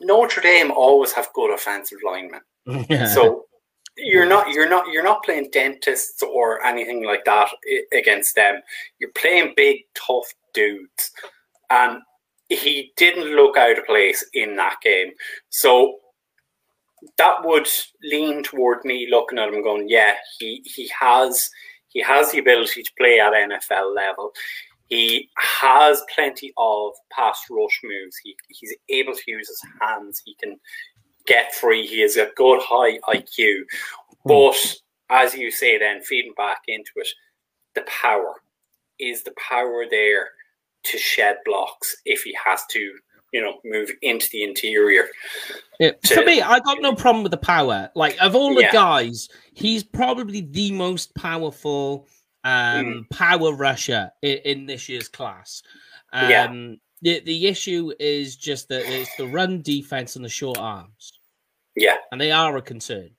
Notre Dame always have good offensive linemen. Yeah. So you're not you're not you're not playing dentists or anything like that against them. You're playing big tough dudes, and he didn't look out of place in that game. So that would lean toward me looking at him going, yeah, he he has he has the ability to play at NFL level. He has plenty of pass rush moves. He, he's able to use his hands. He can get free. He has a good high IQ. But as you say, then feeding back into it, the power is the power there to shed blocks if he has to, you know, move into the interior. Yeah, to, for me, I got no problem with the power. Like of all the yeah. guys, he's probably the most powerful um, mm. power rusher in, in, this year's class. Um, yeah. The, the issue is just that it's the run defense and the short arms. Yeah. And they are a concern.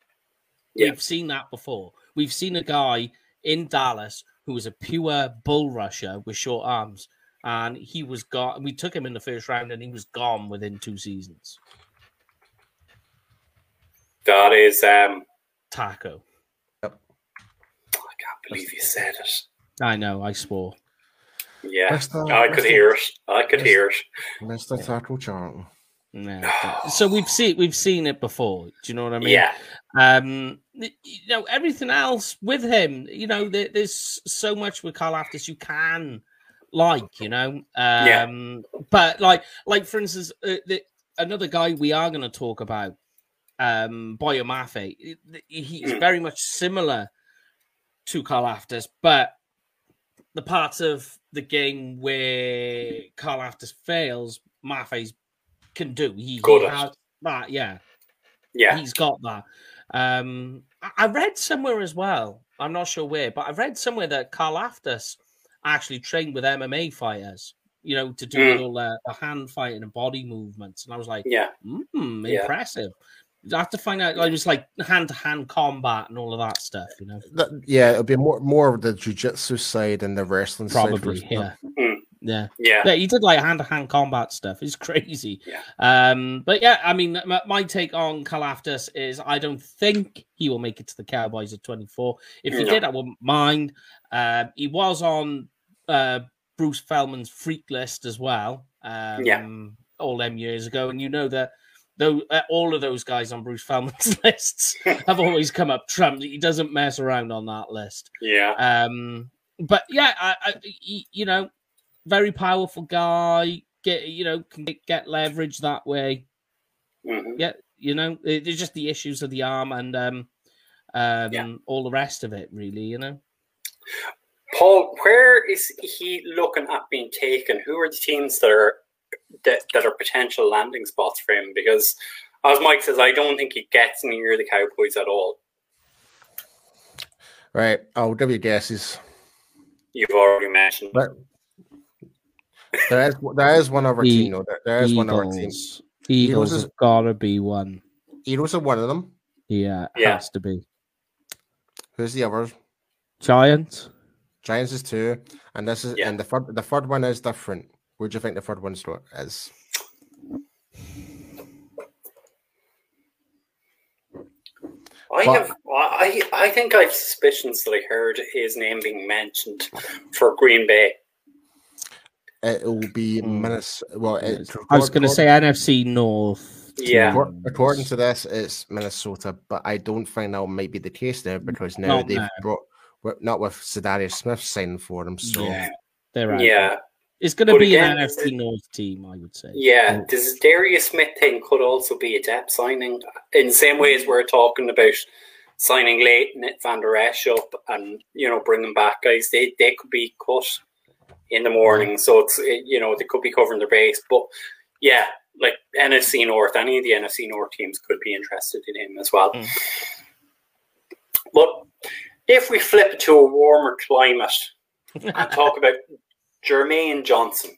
Yeah. We've seen that before. We've seen a guy in Dallas who was a pure bull rusher with short arms. And he was gone. We took him in the first round and he was gone within two seasons. That is um Taco believe you said it. I know, I swore. Yeah, Mr. I could Mr. hear it. I could Mr. hear it. Mr. Taco Charlton. No. so we've seen we've seen it before. Do you know what I mean? Yeah. Um, you know everything else with him. You know, there, there's so much with Karlaftis you can like, you know. Um, Yeah. But like, like for instance, uh, the, another guy we are going to talk about, um, Boye Mafe. He's Mm. very much similar to Karlaftis, but the parts of the game where Karlaftis fails, Mafe's can do. He, he has that, yeah Yeah. he's got that. Um, I, read somewhere as well. I'm not sure where, but I read somewhere that Karlaftis actually trained with MMA fighters. You know, to do Mm. all the, the hand fighting and body movements, and I was like, Yeah. impressive. Yeah. Impressive. I have to find out. Like, it was like hand to hand combat and all of that stuff. You know, That- yeah, it'll be more more of the jujitsu side and the wrestling probably, side. yeah, Mm. yeah. Yeah. Yeah, he did like hand to hand combat stuff. It's crazy. Yeah. Um, but yeah, I mean, my, my take on Karlaftis is I don't think he will make it to the Cowboys at 24. If he No. did, I wouldn't mind. Um, he was on uh, Bruce Feldman's freak list as well. Um, Yeah. all them years ago, and you know that. Though uh, all of those guys on Bruce Feldman's lists have always come up Trump. He doesn't mess around on that list. Yeah. Um, but yeah, I, I, he- you know, very powerful guy. Get you know can get, get leverage that way. Mhm. Yeah, you know, it- it's just the issues of the arm and um, um, Yeah. all the rest of it. Really, you know. Paul, where is he looking at being taken? Who are the teams that are that, that are potential landing spots for him? Because as Mike says, I don't think he gets near the Cowboys at all. Right, I'll give you guesses. You've already mentioned. But there is there is one other The team. though. There- there is one other team. Eagles. Eagles Eagles has is- gotta be one. Eagles are one of them. Yeah, Yeah. has to be. Who's the others? Giants. Giants is two, and this is Yeah. and the third the third one is different. Where do you think the third one sto- is? I Well- have. I I think I've suspicions that I heard his name being mentioned for Green Bay. It will be Hmm. Minnesota. Well, it, I was going to say NFC North. Yeah. Accor- According to this, it's Minnesota, but I don't think that might be the case there because now Not they've now. brought not with Za'Darius Smith signing for them. So Yeah, they're out. Yeah, It's going to be again, an NFC North team, I would say. yeah. This Darius Smith thing could also be a depth signing in the same way as we're talking about signing Leighton Vander Esch up and you know bringing back guys. They they could be cut in the morning, so it's it- you know they could be covering their base. But yeah, like NFC North, any of the NFC North teams could be interested in him as well. Mm. But if we flip it to a warmer climate and talk about Jermaine Johnson.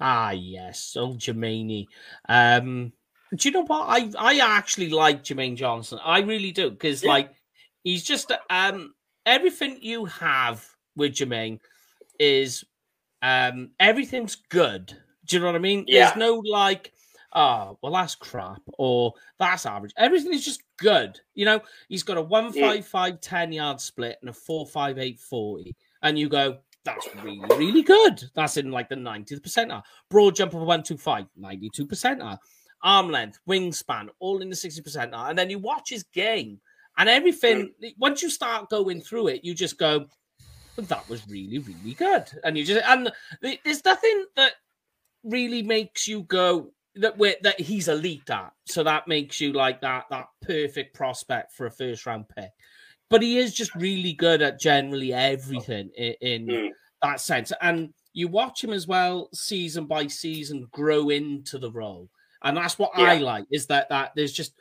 Ah, yes, old Jermaine. Um, do you know what? I I actually like Jermaine Johnson. I really do because Yeah. like he's just um everything you have with Jermaine is um everything's good. Do you know what I mean? Yeah. There's no like, oh well, that's crap or that's average. Everything is just good. You know, he's got a one five five ten yard split and a four five eight forty, and you go. That's really, really good. That's in like the 90th percentile. Broad jump of 125, 92 percentile. Arm length, wingspan, all in the 60 percentile. And then you watch his game and everything. Mm. Once you start going through it, you just go, well, that was really, really good. And you just, and there's nothing that really makes you go, that we that he's elite at. So that makes you like that that perfect prospect for a first round pick. But he is just really good at generally everything in, in Mm. that sense. And you watch him as well, season by season, grow into the role. And that's what I like is that that there's just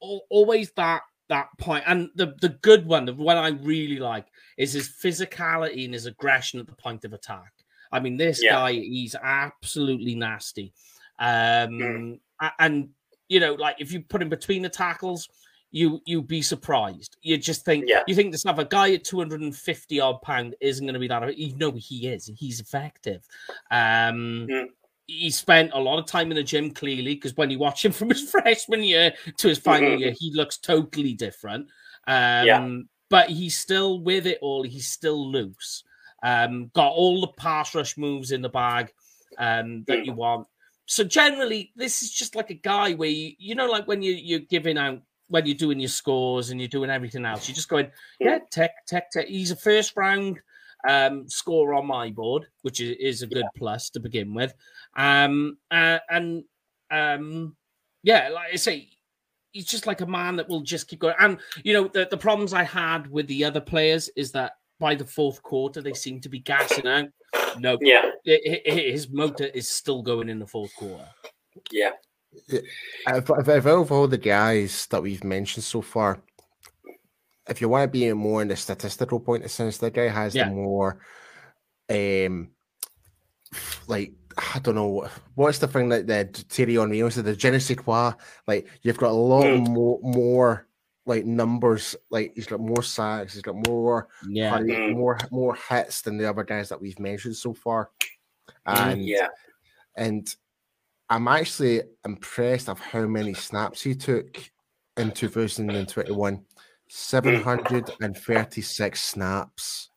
always that that point. And the the good one, the one I really like, is his physicality and his aggression at the point of attack. I mean, this Yeah. guy, he's absolutely nasty. Um, Mm. and you know, like if you put him between the tackles, you you'd be surprised. You just think Yeah. you think this. A guy at 250 odd pound isn't going to be that. You know, he is. He's effective. Um, Mm. He spent a lot of time in the gym, clearly, because when you watch him from his freshman year to his final Mhm. year, he looks totally different. Um, Yeah. But he's still with it all. He's still loose. Um, got all the pass rush moves in the bag um, that Mm. you want. So generally, this is just like a guy where you, you know, like when you you're giving out when you're doing your scores and you're doing everything else, you're just going, yeah, tech, tech, tech. He's a first round um, score on my board, which is, is a good yeah. plus to begin with. Um, uh, and um, yeah, like I say, he's just like a man that will just keep going. And you know, the, the problems I had with the other players is that by the fourth quarter they seem to be gassing out. No, yeah, his motor is still going in the fourth quarter. Yeah. Of, of all the guys that we've mentioned so far, if you want to be more in the statistical point of sense, the guy has yeah. the more um like I don't know what's the thing that the Thierry on said the je ne sais quoi. Like you've got a lot mm. more more like numbers. Like he's got more sacks, he's got more yeah mm. more more hits than the other guys that we've mentioned so far. Mm, and yeah, and I'm actually impressed of how many snaps he took in 2021. 736 snaps.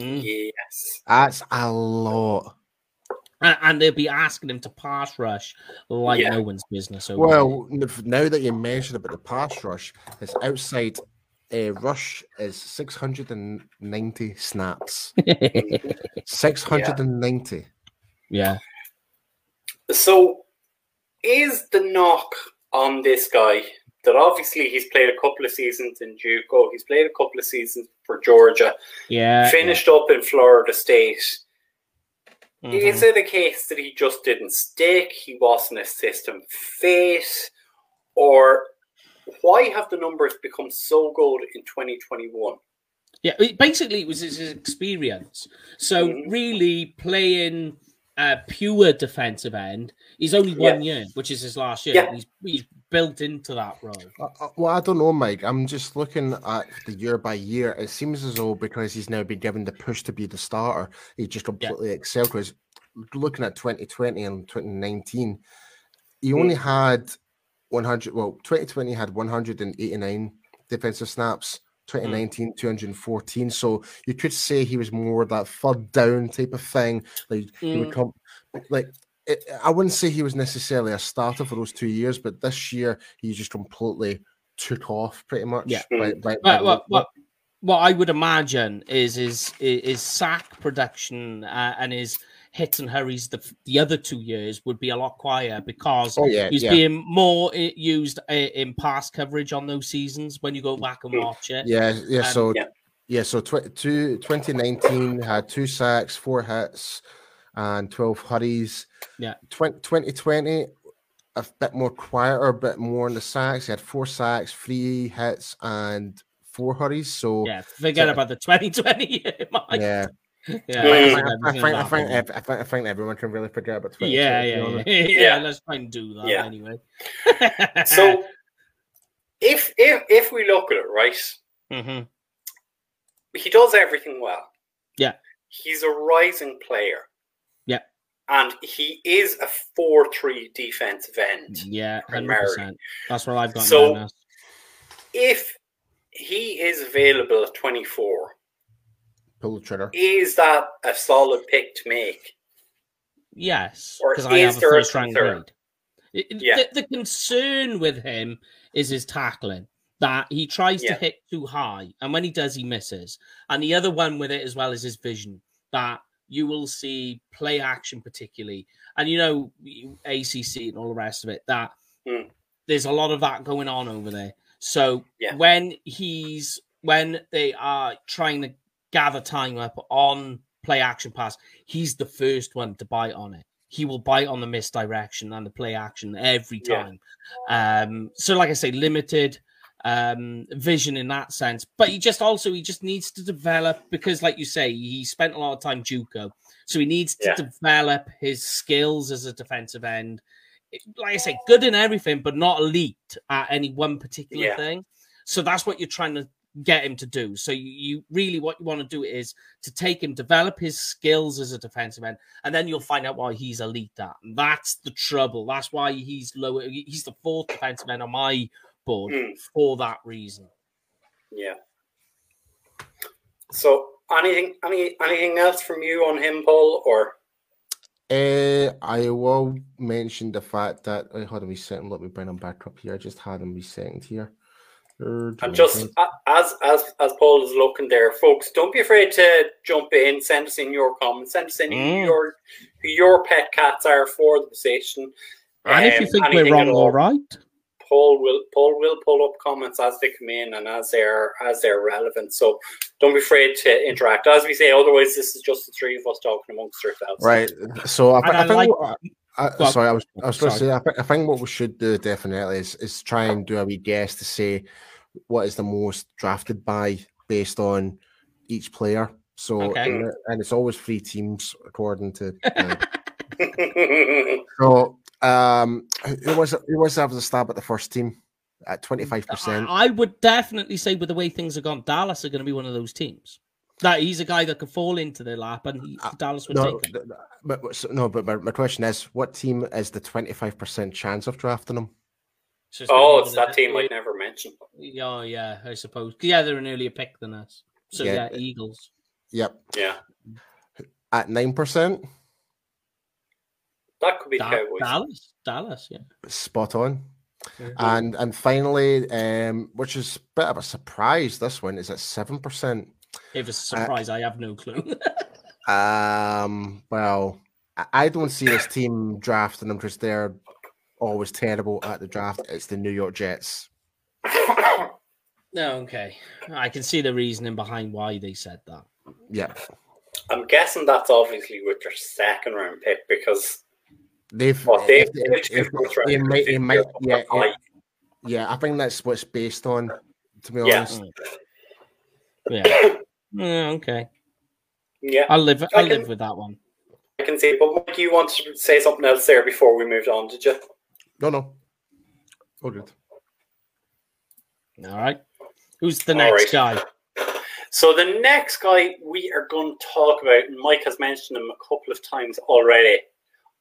Mm. Yes. That's a lot. And they'll be asking him to pass rush like yeah. no one's business. well, now that you mentioned about the pass rush, his outside uh, rush is 690 snaps. 690. Yeah. So, is the knock on this guy that obviously he's played a couple of seasons in JUCO, he's played a couple of seasons for Georgia, yeah, finished yeah. up in Florida State. Mm-hmm. Is it a case that he just didn't stick? He wasn't a system fit, or why have the numbers become so good in 2021? Yeah, basically, it was his experience. So, mm-hmm. really playing a pure defensive end, he's only one yeah. year, which is his last year. Yeah. He's, he's built into that role. Uh, well, I don't know, Mike. I'm just looking at the year by year. It seems as though because he's now been given the push to be the starter, he just completely yeah. excelled. Because looking at 2020 and 2019, he only mm. had 100. Well, 2020 had 189 defensive snaps. 2019 mm. 214 so you could say he was more that third down type of thing like mm. he would mm. come like it, I wouldn't say he was necessarily a starter for those two years, but this year he just completely took off pretty much. Yeah. By, by, by well, well, what I would imagine is his is sack production uh, and his hits and hurries the the other two years would be a lot quieter because oh, yeah, he's yeah. being more uh, used uh, in pass coverage on those seasons when you go back and watch it. Yeah, yeah. Um, so yeah, yeah so tw- two, 2019 had two sacks, four hits, and 12 hurries. Yeah. 20, 2020, a bit more quieter, a bit more in the sacks. He had four sacks, three hits, and four hurries. So yeah, forget so, about the 2020 Yeah. Yeah, I, think, I, think, I, think, I think everyone can really forget about 2020. Yeah, yeah, yeah. yeah. Let's try and do that yeah. anyway. so, if if if we look at it, right, mm-hmm. he does everything well. Yeah, he's a rising player Yeah, and he is a four-three defensive end. Yeah, primarily. That's what I've got. So, if he is available at twenty-four, pull the trigger. Is that a solid pick to make? Yes, because I have a first rank grade. Yeah. The, the, concern with him is his tackling. That he tries yeah. to hit too high, and when he does, he misses. And the other one with it as well is his vision. That you will see play action particularly, and you know ACC and all the rest of it. That mm. there's a lot of that going on over there. So yeah. when he's when they are trying to gather time up on play action pass, he's the first one to bite on it. He will bite on the misdirection and the play action every time. Yeah. Um, so, like I say, limited um, vision in that sense. But he just also he just needs to develop because, like you say, he spent a lot of time JUCO, so he needs to yeah. develop his skills as a defensive end. Like I say, good in everything, but not elite at any one particular yeah. thing. So that's what you're trying to get him to do. So you, you, really what you want to do is to take him, develop his skills as a defensive end, and then you'll find out why he's elite at. And that's the trouble. That's why he's lower. He's the fourth defensive end on my board mm. for that reason. Yeah. So anything any anything else from you on him, Paul, or uh, I will mention the fact that I had him reset. Let me bring him back up here. I just had him resetting here. And just as as as Paul is looking there, folks, don't be afraid to jump in. Send us in your comments. Send us in mm. your your pet cats are for the position. And um, if you think we're wrong, all right. Paul will Paul will pull up comments as they come in and as they're as they're relevant. So don't be afraid to interact. As we say, otherwise this is just the three of us talking amongst ourselves. Right. So I, I, I think like, what, I, well, sorry, I was I was going to say I, I think what we should do definitely is is try and do a wee guess to say what is the most drafted by based on each player. So okay. and, and it's always three teams according to. Uh, so um, who was who was having a stab at the first team at twenty five percent? I would definitely say with the way things have gone, Dallas are going to be one of those teams. That he's a guy that could fall into their lap, and he, uh, Dallas would no, take him. But so, no, but my, my question is, what team is the twenty five percent chance of drafting him? So it's oh, it's that team I never mentioned. Yeah, yeah, I suppose. Yeah, they're an earlier pick than us. So yeah, yeah Eagles. Yep. Yeah. At nine percent. That could be da- Cowboys. Dallas, Dallas, yeah. Spot on. Mm-hmm. And and finally, um, which is a bit of a surprise, this one is at seven percent. If it's a uh, surprise, uh, I have no clue. um, well, I don't see this team drafting them because they're always terrible at the draft. It's the New York Jets. No, okay. I can see the reasoning behind why they said that. Yeah. I'm guessing that's obviously with their second round pick because They've, well, they've, they might, they might, yeah, yeah, yeah, I think that's what's based on. To be honest, yeah, yeah. yeah okay, yeah, I'll live, I, I live with that one. I can see, but Mike, you want to say something else there before we moved on? Did you? No, no, all good. All right, who's the next right. guy? So the next guy we are going to talk about, and Mike has mentioned him a couple of times already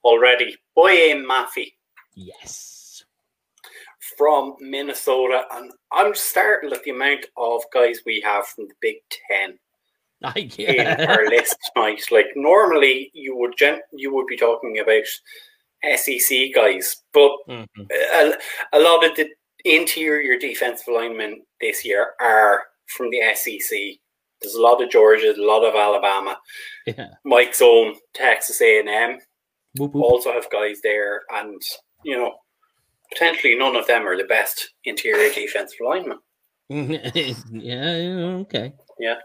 already. Boye Mafe. Yes. From Minnesota. And I'm starting at the amount of guys we have from the Big Ten. I, in our list tonight. Like normally you would gen- you would be talking about SEC guys, but mm-hmm. a, a, lot of the interior defensive linemen this year are from the SEC. There's a lot of Georgia, a lot of Alabama, yeah. Mike's own Texas A&M, also have guys there, and you know, potentially none of them are the best interior defensive linemen. yeah, okay. Yeah,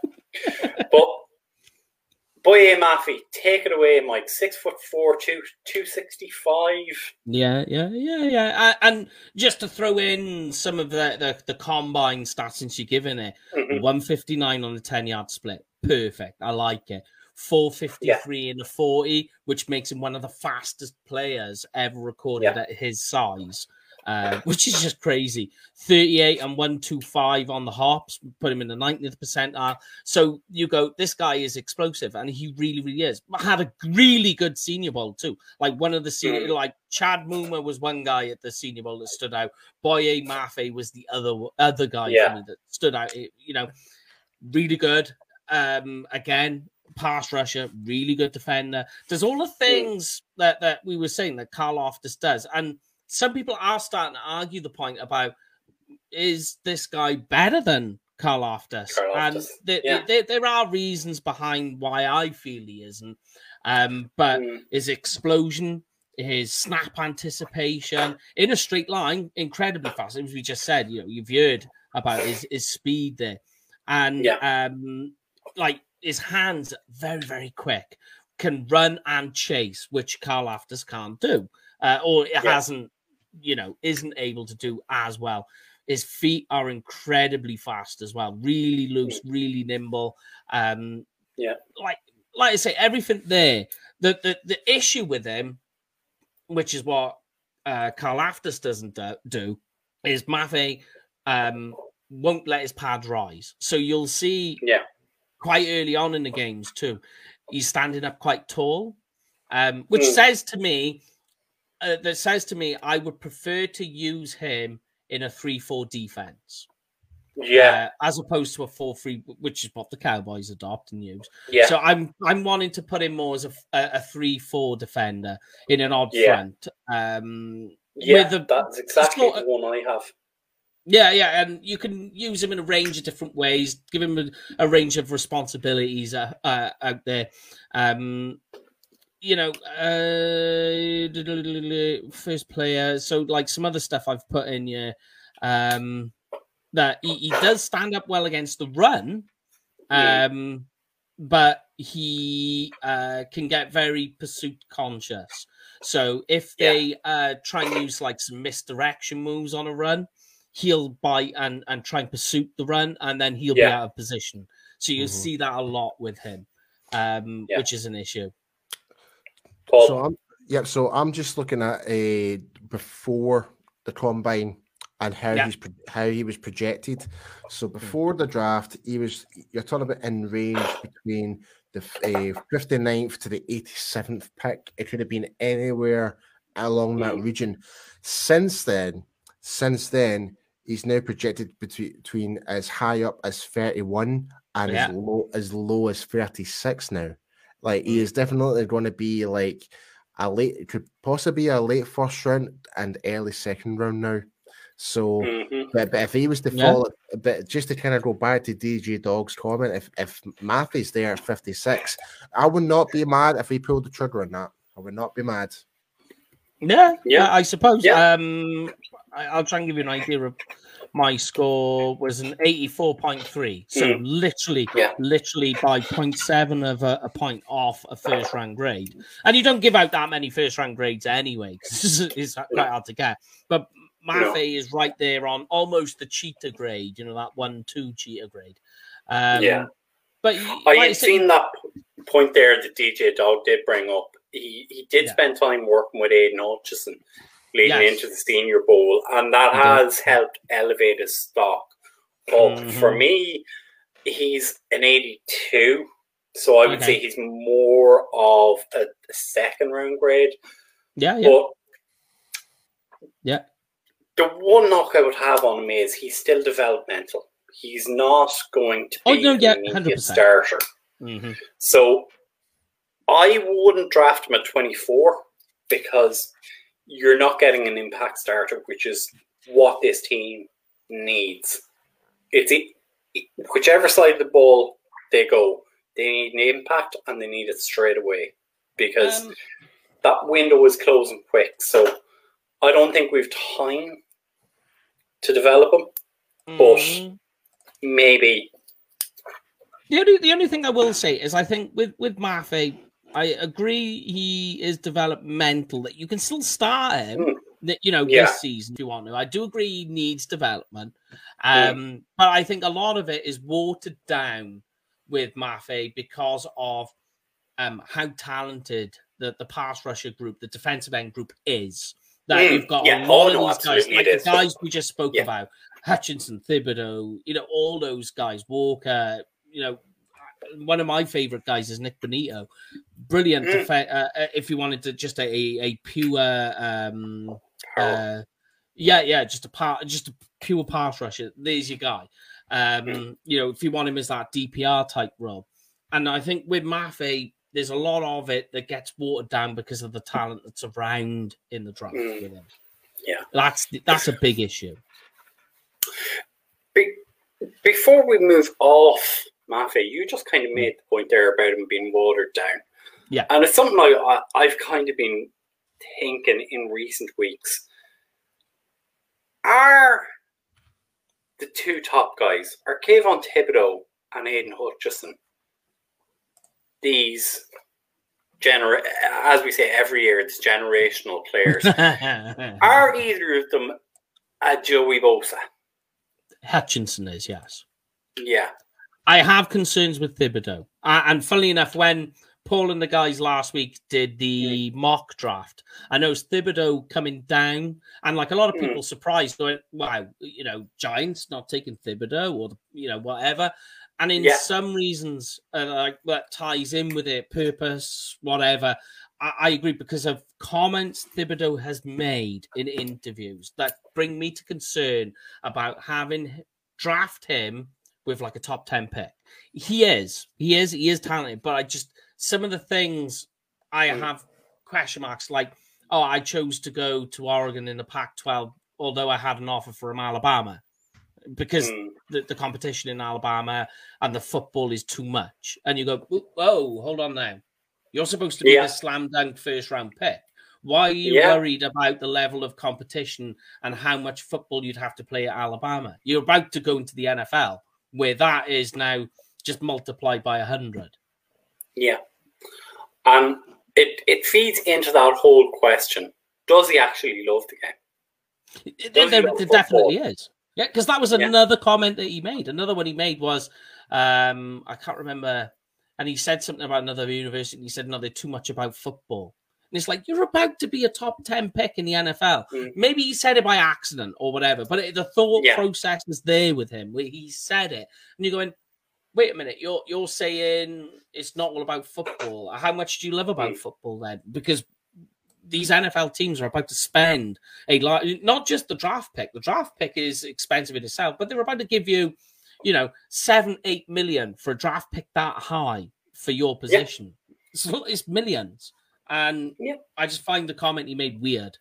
but Boye Mafe, take it away, Mike. Six foot four, two two sixty five. Yeah, yeah, yeah, yeah. And just to throw in some of the the, the combine stats since you're giving it, mm-hmm. one fifty nine on the ten yard split, perfect. I like it. 453 yeah. in the 40, which makes him one of the fastest players ever recorded yeah. at his size. Uh, which is just crazy. 38 and 125 on the hops, put him in the 90th percentile. So you go, this guy is explosive, and he really, really is. Had a really good senior bowl, too. Like one of the senior, mm. like Chad Muma was one guy at the senior bowl that stood out. Boye Mafe was the other other guy yeah. that stood out. You know, really good. Um, again, pass rusher, really good defender. Does all the things that, that we were saying that Karlaftis does. And some people are starting to argue the point about is this guy better than Karlaftis? And there, yeah. there, there, are reasons behind why I feel he isn't. Um, but mm. his explosion, his snap anticipation in a straight line, incredibly fast. As we just said, you know, you've heard about his, his speed there. And yeah. um, like his hands very, very quick, can run and chase, which Karlaftis can't do, uh, or it yeah. hasn't, you know, isn't able to do as well. His feet are incredibly fast as well, really loose, mm. really nimble. Um, yeah, like like I say, everything there. The the the issue with him, which is what uh, Afters doesn't do, is Mafe um, won't let his pad rise. So you'll see yeah quite early on in the games too. He's standing up quite tall, um, which mm. says to me uh, that says to me I would prefer to use him in a three-four defense. Yeah, uh, as opposed to a four-three, which is what the Cowboys adopt and use. Yeah. So I'm I'm wanting to put him more as a, a three-four defender in an odd yeah. front. Um, yeah, the, that's exactly the one I have. Yeah, yeah, and you can use him in a range of different ways. Give him a, a range of responsibilities uh, uh, out there. Um, you know, uh, first player. So, like some other stuff I've put in here, um, that he, he does stand up well against the run, um, but he uh, can get very pursuit conscious. So, if they yeah. uh, try and use like some misdirection moves on a run, he'll bite and and try and pursue the run, and then he'll yeah. be out of position. So you mm-hmm. see that a lot with him, um, yeah. which is an issue. So I'm yeah. So I'm just looking at a before the combine and how yeah. he's how he was projected. So hmm. before the draft, he was you're talking about in range between the uh, 59th to the 87th pick. It could have been anywhere along that hmm. region. Since then, since then, he's now projected between, between as high up as 31 and yeah. as low as low as 36 now. Like he mm. is definitely going to be like a late, could possibly a late first round and early second round now. So, mm-hmm. but, but if he was to fall, yeah. but just to kind of go back to DJ Dog's comment, if if Mafe's there at 56, I would not be mad if he pulled the trigger on that. I would not be mad. Yeah, yeah, I suppose. Yeah. Um, I, will try and give you an idea of my score was an 84.3 so mm. literally yeah. literally by 0.7 of a, a, point off a first round grade and you don't give out that many first round grades anyway it's quite hard to get but Mafe no. is right there on almost the cheater grade you know that one two cheater grade um, yeah but I had seen that point there that DJ Dog did bring up he, he did yeah. spend time working with Aidan Hutchinson leading yes. into the Senior Bowl, and that mm-hmm. has helped elevate his stock up. Mm-hmm. For me, he's an 82, so I would okay. say he's more of a, a, second round grade. Yeah, yeah. But yeah. The one knock I would have on him is he's still developmental. He's not going to oh, be oh, no, yeah, a starter. Mm-hmm. So I wouldn't draft him at 24 because you're not getting an impact starter, which is what this team needs. It's whichever side of the ball they go, they need an impact and they need it straight away because um, that window is closing quick. So I don't think we've time to develop them, mm. but maybe. The only, the only thing I will say is I think with with Mafe, I agree he is developmental. That you can still start him. Mm. You know, yeah. this season if you want to. I do agree he needs development, um, mm. but I think a lot of it is watered down with Mafe because of um, how talented the, the pass rusher group, the defensive end group is. That mm. you've got yeah. a lot oh, of these guys, like the guys we just spoke yeah. about, Hutchinson, Thibodeaux, you know, all those guys, Walker, you know, one of my favorite guys is Nik Bonitto. Brilliant. Mm. Def- uh, uh, if you wanted to just a a pure, um, uh, yeah, yeah, just a part, just a pure pass rusher. There's your guy. Um, mm. You know, if you want him as that DPR type role, and I think with Mafe, there's a lot of it that gets watered down because of the talent that's around in the draft mm. with him. Yeah, that's that's a big issue. Be- before we move off Mafe, you just kind of mm. made the point there about him being watered down. Yeah. And it's something I, I've kind of been thinking in recent weeks. Are the two top guys, are Kayvon Thibodeaux and Aidan Hutchinson, these gener as we say every year, it's generational players. are either of them a Joey Bosa? Hutchinson is, yes. Yeah. I have concerns with Thibodeaux. Uh, and funnily enough, when Paul and the guys last week did the mm. mock draft, I know Thibodeaux coming down, and like a lot of people mm. surprised, going, wow, you know, Giants not taking Thibodeaux or, you know, whatever. And in yeah. some reasons, uh, like that ties in with it, purpose, whatever. I, I agree because of comments Thibodeaux has made in interviews that bring me to concern about having draft him with like a top 10 pick. He is, he is, he is talented, but I just, some of the things I mm. have question marks like, oh, I chose to go to Oregon in the Pac 12, although I had an offer from Alabama. because Mm. the, the competition in Alabama and the football is too much. And you go, whoa, hold on now. You're supposed to be Yeah. the slam dunk first round pick. Why are you Yeah. worried about the level of competition and how much football you'd have to play at Alabama? You're about to go into the NFL, where that is now just multiplied by a hundred. Yeah. And it, it feeds into that whole question. Does he actually love the game? He there- there definitely is. Yeah, because that was Yeah. another comment that he made. Another one he made was, um, I can't remember, and he said something about another university. And he said, "No, they're too much about football." And it's like you're about to be a top ten pick in the NFL. Mm. Maybe he said it by accident or whatever, but it, the thought Yeah. process was there with him. Where he said it, and you're going, "Wait a minute, you're you're saying it's not all about football. How much do you love about Mm. football then?" Because these NFL teams are about to spend a lot, not just the draft pick. The draft pick is expensive in itself, but they're about to give you, you know, seven, eight million for a draft pick that high for your position. So it's millions. And Yeah. I just find the comment he made weird.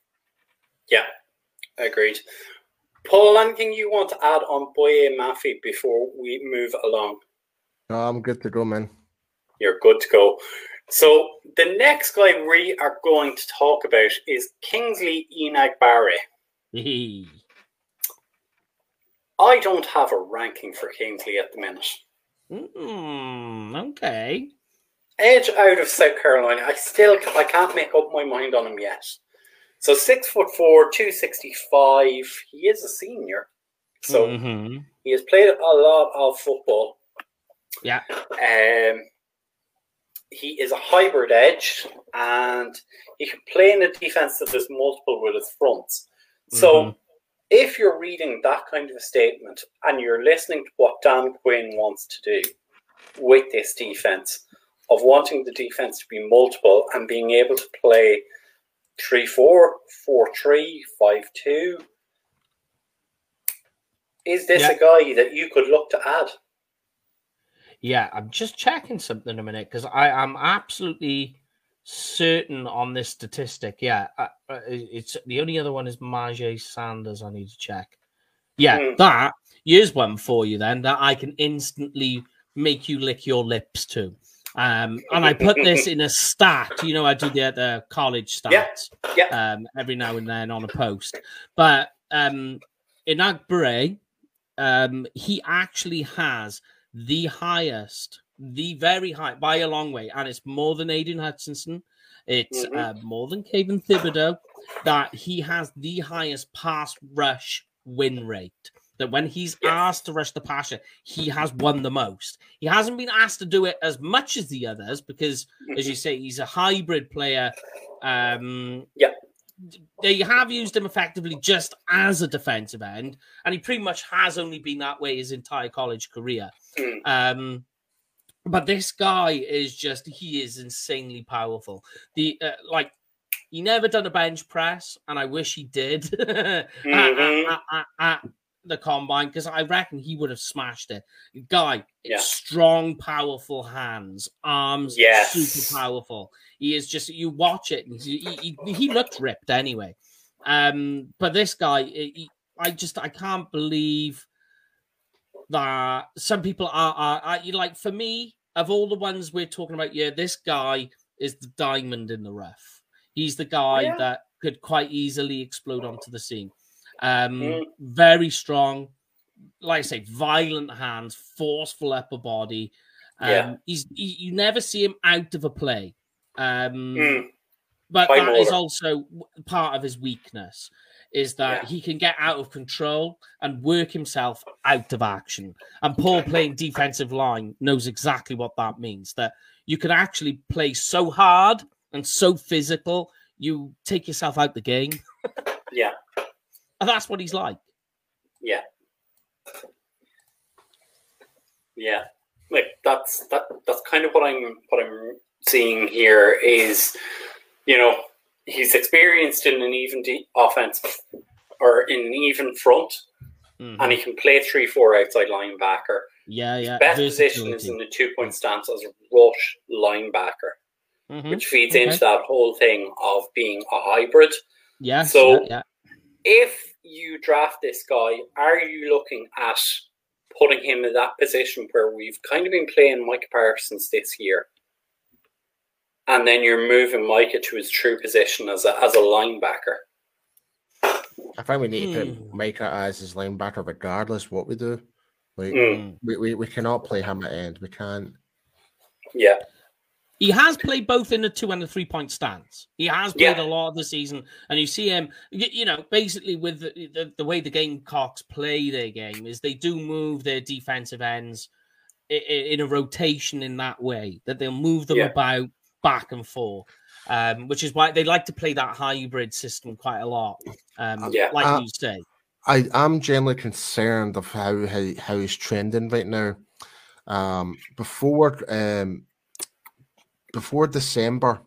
Yeah, agreed. Paul, anything you want to add on Boye Mafe before we move along? No, I'm good to go, man. You're good to go. So the next guy we are going to talk about is Kingsley Enagbare. I don't have a ranking for Kingsley at the minute. Mm, okay. Edge out of South Carolina. I still I can't make up my mind on him yet. So six foot four, two sixty five. He is a senior, so Mhm. he has played a lot of football. Yeah. Um, he is a hybrid edge, and he can play in a defense that is multiple with his fronts. So, Mhm. if you're reading that kind of a statement and you're listening to what Dan Quinn wants to do with this defense, of wanting the defense to be multiple and being able to play 3 4, 4 3, 5 2, is this Yeah. a guy that you could look to add? Yeah, I'm just checking something a minute because I am absolutely certain on this statistic. Yeah, uh, uh, it's the only other one is Marjay Sanders. I need to check. Yeah, Hmm. that here's one for you then that I can instantly make you lick your lips to. Um, and I put this in a stat. You know, I do the the college Yeah, stats yeah. um, every now and then on a post. But um, Enagbare, um, he actually has the highest, the very high by a long way, and it's more than Aidan Hutchinson. It's Mhm. uh, more than Kayvon Thibodeaux. That he has the highest pass rush win rate. That when he's Yes. asked to rush the passer, he has won the most. He hasn't been asked to do it as much as the others because, as you say, he's a hybrid player. Um, Yeah. They have used him effectively just as a defensive end, and he pretty much has only been that way his entire college career. Mm. Um, but this guy is just he is insanely powerful. The uh, like he never done a bench press, and I wish he did Mhm. at, at- at the combine because I reckon he would have smashed it. Guy, Yeah. strong, powerful hands, arms, Yes. super powerful. He is just you watch it, and he, he, he- looked ripped anyway. Um, but this guy, he- I just I can't believe that some people are, are, are like for me of all the ones we're talking about yeah this guy is the diamond in the rough he's the guy Yeah. that could quite easily explode onto the scene um Mm. very strong like i say violent hands forceful upper body um Yeah. he's he, you never see him out of a play um Mm. but that is motor. also part of his weakness is that Yeah. he can get out of control and work himself out of action. And Paul playing defensive line knows exactly what that means. That you can actually play so hard and so physical, you take yourself out the game. Yeah. And that's what he's like. Yeah. Yeah. Like that's that that's kind of what I'm what I'm seeing here is you know, he's experienced in an even de- offense or in an even front Mhm. and he can play three four outside linebacker. yeah, yeah. Best position is in the two point stance as a rush linebacker, Mhm. which feeds Okay. into that whole thing of being a hybrid. Yes, so- yeah, yeah. if you draft this guy, are you looking at putting him in that position where we've kind of been playing Micah Parsons this year? And then you're moving Micah to his true position as a, as a linebacker. I think we need to Hmm. put Micah as his linebacker regardless what we do. Like Mm. we, we, we cannot play him at end. We can't. Yeah. He has played both in the two and the three point stance. He has played Yeah. a lot of the season, and you see him. You, you know, basically with the, the, the way the Gamecocks play their game is they do move their defensive ends in, in a rotation in that way that they'll move them Yeah. about back and forth. Um, which is why they like to play that hybrid system quite a lot. Um, Yeah. like Uh, you say. I am generally concerned of how how, how he's trending right now. Um, before um, before December,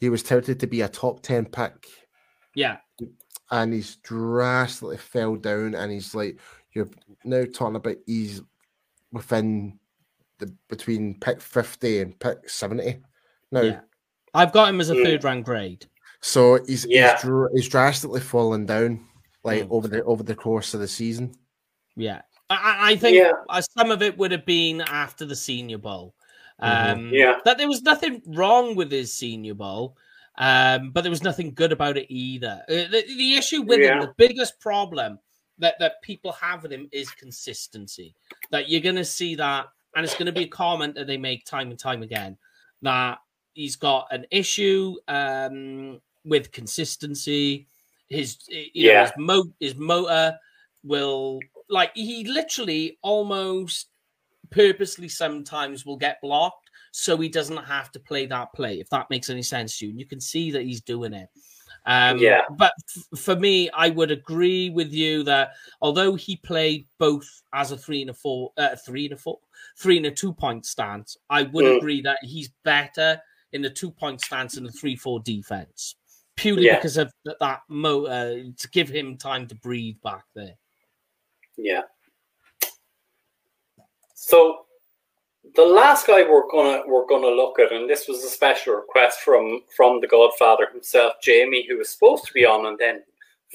he was touted to be a top ten pick, Yeah, and he's drastically fell down. And he's like you're now talking about he's within the between pick fifty and pick seventy. Now, yeah. I've got him as a third round grade. so he's Yeah. he's, dr- he's drastically fallen down like Mm. over the over the course of the season. Yeah, I- I, I think Yeah. uh, some of it would have been after the Senior Bowl. Mhm. Um, Yeah. that there was nothing wrong with his Senior Bowl, um, but there was nothing good about it either. Uh, the, the issue with him, the biggest problem that that people have with him is consistency. That you're going to see that, and it's going to be a comment that they make time and time again that he's got an issue um, with consistency. His, you know, Yeah. his, mo- his motor will like he literally almost purposely sometimes will get blocked so he doesn't have to play that play if that makes any sense to you and you can see that he's doing it um Yeah. but f- for me i would agree with you that although he played both as a three and a four uh, three and a four three and a two point stance i would Mm. agree that he's better in the two point stance and the three four defense purely Yeah. because of that, that mo uh, to give him time to breathe back there Yeah. So the last guy we're gonna we're gonna look at, and this was a special request from from the Godfather himself, Jamie, who was supposed to be on and then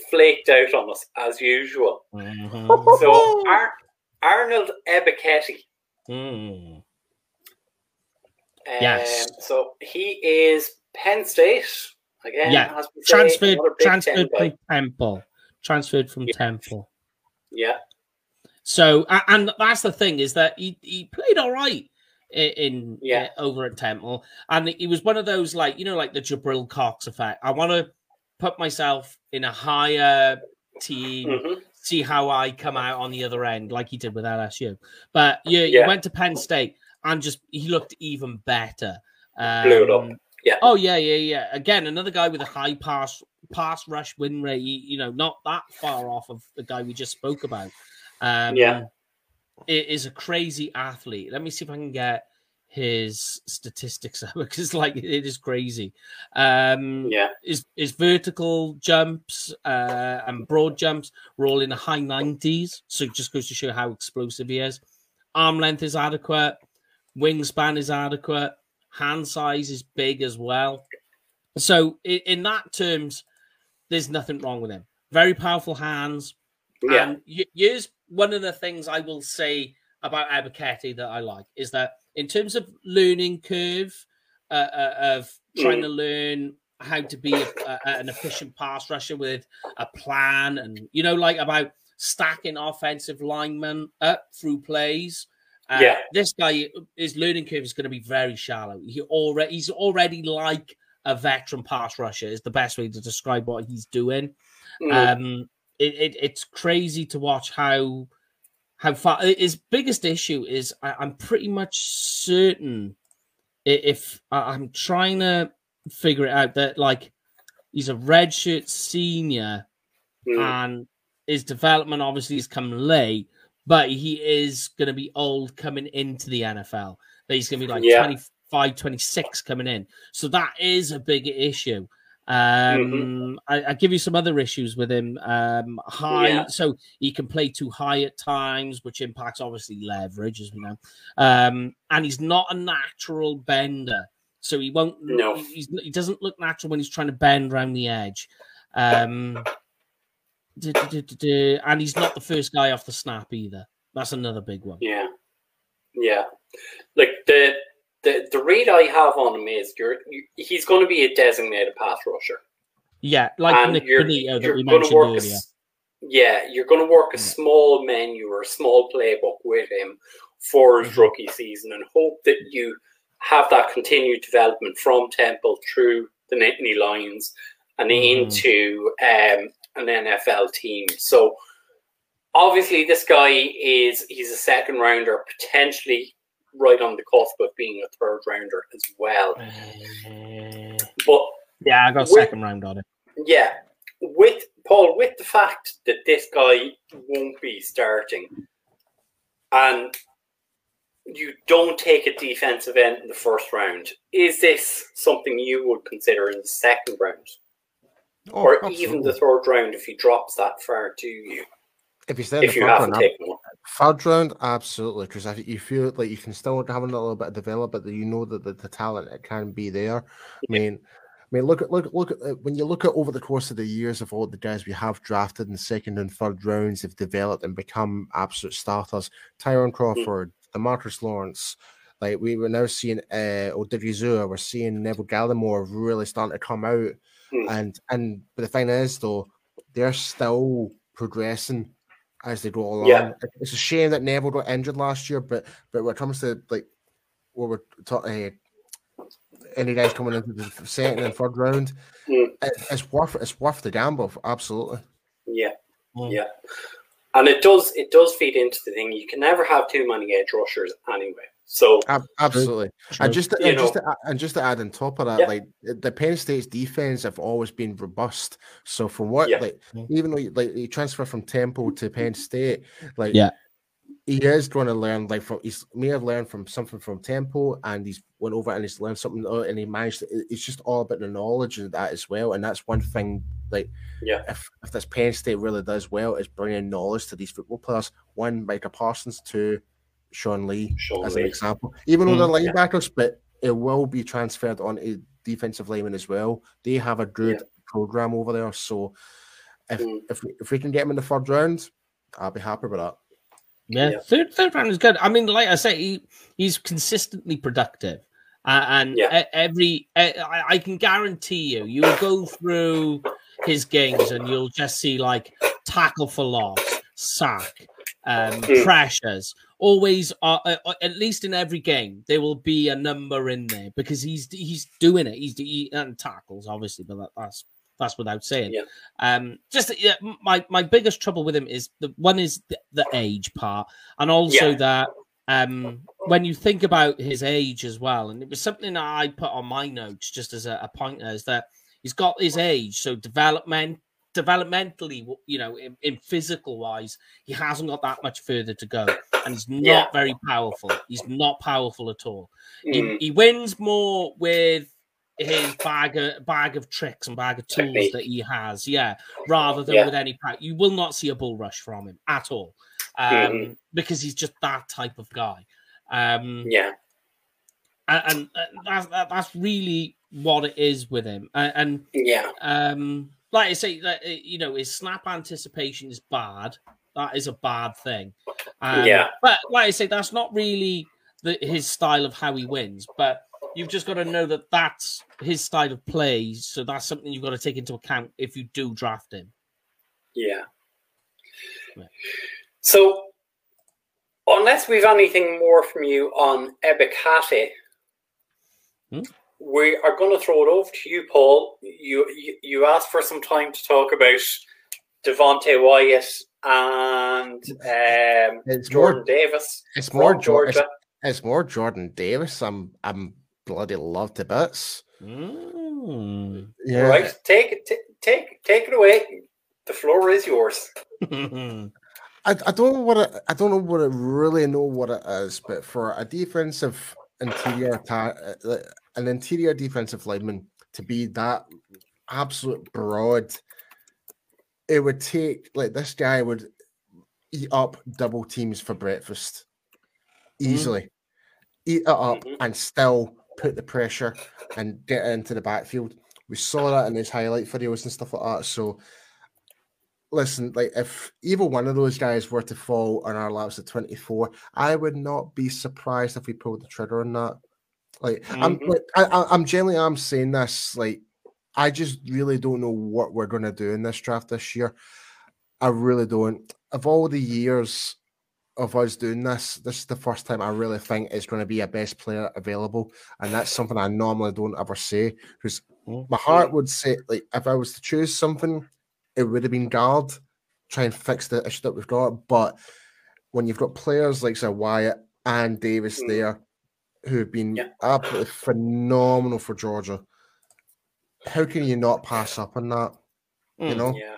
flaked out on us as usual. So Ar- Arnold Ebiketie. Mm. Um, Yes. So he is Penn State again. Yeah, say, transferred another Big Ten transferred from Temple. Transferred from Yeah. Temple. Yeah. So and that's the thing is that he, he played all right in Yeah. uh, over at Temple, and he was one of those like you know like the Jabril Cox effect. I want to put myself in a higher team, Mhm. see how I come out on the other end, like he did with LSU. But you, you went to Penn State and just he looked even better. Blew it up. Um, Yeah. Oh yeah, yeah, yeah. Again, another guy with a high pass pass rush win rate. You know, not that far off of the guy we just spoke about. Um, Yeah. it is a crazy athlete. Let me see if I can get his statistics up because, like, it is crazy. Um, Yeah. his his vertical jumps uh, and broad jumps were all in the high nineties. So it just goes to show how explosive he is. Arm length is adequate. Wingspan is adequate. Hand size is big as well. So in, in that terms, there's nothing wrong with him. Very powerful hands. Yeah. And y- here's one of the things I will say about Ebiketie that I like is that in terms of learning curve uh, uh, of trying Mm. to learn how to be a, a, an efficient pass rusher with a plan and you know like about stacking offensive linemen up through plays. Uh, Yeah. this guy, his learning curve is going to be very shallow. He already he's already like a veteran pass rusher. Is the best way to describe what he's doing. Mm. Um, it, it it's crazy to watch how how far his biggest issue is. I, I'm pretty much certain if I'm trying to figure it out that like he's a redshirt senior Mm. and his development obviously has come late, but he is going to be old coming into the NFL. That he's going to be like Yeah. 25, 26 coming in. So that is a big issue. Um, I, I give you some other issues with him. Um, high, Yeah. so he can play too high at times, which impacts obviously leverage, as we know. Um, and he's not a natural bender, so he won't. No. he's, he doesn't look natural when he's trying to bend around the edge. Um, and he's not the first guy off the snap either. That's another big one. Yeah, yeah. Like the the the read I have on him is you're you, he's going to be a designated pass rusher. Yeah, like and Nik you're, Bonitto that you're we mentioned work a, earlier. s- yeah, you're going to work a small menu or a small playbook with him for his Mhm. rookie season, and hope that you have that continued development from Temple through the Nittany Lions and Mhm. into um, an NFL team. So obviously, this guy is he's a second rounder, potentially right on the cusp of being a third rounder as well. Uh, But yeah, I got With- second round on it. Yeah, with Paul, with the fact that this guy won't be starting, and you don't take a defensive end in the first round, is this something you would consider in the second round, Oh, or even the third round if he drops that far to you? if you stay in the If you haven't round, taken one, Third round, absolutely, because you feel like you can still have a little bit of development, that you know that the, the talent it can be there. I mean, I mean, look at look look at when you look at over the course of the years of all the guys we have drafted in second and third rounds, have developed and become absolute starters. Tyrone Crawford, DeMarcus Lawrence, like we were now seeing uh Odighizuwa, we're seeing Neville Gallimore really starting to come out, Hmm. and and but the thing is though, they're still progressing as they go along. Yeah. It's a shame that Neville got injured last year, but but when it comes to like what we're talking, uh, any guys coming into the second and third round, Mm. it, it's worth it's worth the gamble. Absolutely. yeah, Mm. yeah, and it does it does feed into the thing. You can never have too many edge rushers anyway. So absolutely. True. And just to, You and, just to, and just to add on top of that, Yeah. like the Penn State's defense have always been robust. So from what Yeah. like even though you, like you transfer from Temple to Penn State, like Yeah. he is going to learn like from he's may have learned from something from Temple and he's went over and he's learned something and he managed to, it's just all about the knowledge of that as well. And that's one thing like Yeah. if if this Penn State really does well is bringing knowledge to these football players. One, Micah Parsons, two, Sean Lee Sean as an example. Even though they're yeah. linebackers, but it will be transferred on a defensive lineman as well. They have a good program over there. So if Mm. if, we, if we can get him in the third round, I'll be happy with that. Yeah, Yeah. third third round is good. I mean, like I say, he, he's consistently productive, uh, and Yeah. every I, I can guarantee you, you'll go through his games and you'll just see like tackle for loss, sack, um, Hmm. pressures. Always, are, uh, at least in every game, there will be a number in there because he's he's doing it. He's he, and tackles obviously, but that, that's that's without saying. Yeah. Um, just yeah, my my biggest trouble with him is the one is the, the age part, and also Yeah. that um when you think about his age as well, and it was something that I put on my notes just as a, a pointer is that he's got his age, so development developmentally, you know, in, in physical wise, he hasn't got that much further to go, and he's not Yeah. very powerful. He's not powerful at all. He, Mm, he wins more with his bag of bag of tricks and bag of tools Technique. that he has, yeah, rather than Yeah. with any. You will not see a bull rush from him at all, um, Mhm. because he's just that type of guy. Um, yeah, and, and uh, that's that's really what it is with him. And, and yeah, um, like I say, uh, you know, his snap anticipation is bad. That is a bad thing. Um, Yeah. But like I say, that's not really the, his style of how he wins. But you've just got to know that that's his style of play. So that's something you've got to take into account if you do draft him. yeah. Right. So, unless we've anything more from you on Ebiketie, Hmm? We are going to throw it over to you, Paul. You, you you asked for some time to talk about Devonte Wyatt and um, It's Jordan more Davis it's more from Georgia. Georgia. It's, more Jordan Davis. I'm I'm bloody love to bits. Mm. Yeah. Right, take it, t- take take it away. The floor is yours. I, I don't know what it, I don't know what I really know what it is, but for a defensive interior attack, uh, an interior defensive lineman to be that absolute broad, it would take like this guy would eat up double teams for breakfast easily, eat it up Mhm. and still put the pressure and get into the backfield. We saw that in his highlight videos and stuff like that. So listen, like if either one of those guys were to fall on our laps at 24, I would not be surprised if we pulled the trigger on that. Like mm-hmm. I'm like I, I'm generally I'm saying this like I just really don't know what we're gonna do in this draft this year. I really don't. Of all the years of us doing this, this is the first time I really think it's going to be a best player available, and that's something I normally don't ever say because mm-hmm. my heart would say like if I was to choose something, it would have been guard, try and fix the issue that we've got. But when you've got players like Sir Wyatt and Davis mm. there, who have been yeah. absolutely phenomenal for Georgia, how can you not pass up on that? Mm, you know? Yeah.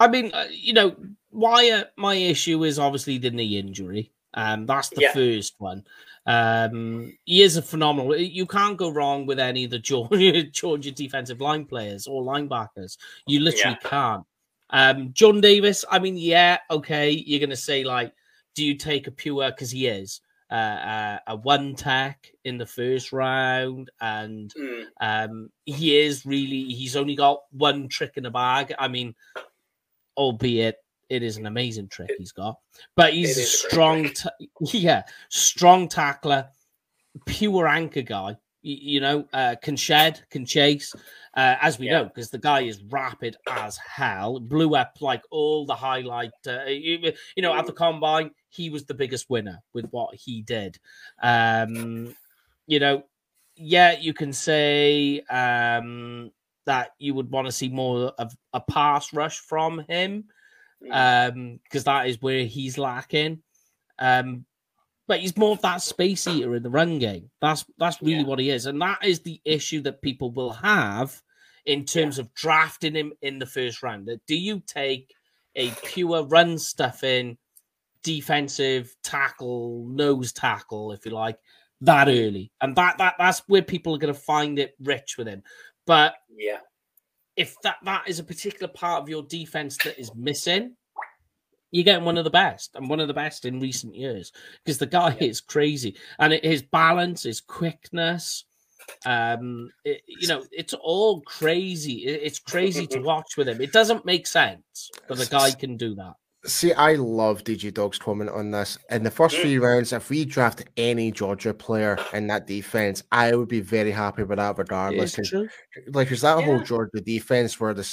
I mean, uh, you know, Wyatt, my issue is obviously the knee injury. Um, that's the yeah. first one. Um, he is a phenomenal. You can't go wrong with any of the Georgia, Georgia defensive line players or linebackers. You literally yeah. can't. Um, Jordan Davis. I mean, yeah, okay. You're gonna say like, do you take a pure because he is uh, uh, a one tech in the first round, and mm. um, he is really. He's only got one trick in the bag. I mean, albeit it is an amazing trick he's got. But he's a strong, yeah, strong tackler, pure anchor guy. You, you know, uh, can shed, can chase, uh, as we yeah. know, because the guy is rapid as hell. Blew up like all the highlight. Uh, you, you, know, at the combine, he was the biggest winner with what he did. Um, you know, yeah, you can say um, that you would want to see more of a pass rush from him um, because that is where he's lacking. Um, but he's more of that space eater in the run game. That's that's really yeah. what he is, and that is the issue that people will have in terms yeah. of drafting him in the first round. That do you take a pure run stuffing defensive tackle, nose tackle, if you like, that early? And that that that's where people are going to find it rich with him. But yeah, if that that is a particular part of your defense that is missing, you're getting one of the best and one of the best in recent years because the guy is crazy and it, his balance, his quickness, um, it, you know, it's all crazy. It, it's crazy to watch with him. It doesn't make sense, but the guy can do that. See, I love DJ Dog's comment on this. In the first few rounds, if we draft any Georgia player in that defense, I would be very happy with that, regardless. Like, is that yeah. whole Georgia defense where the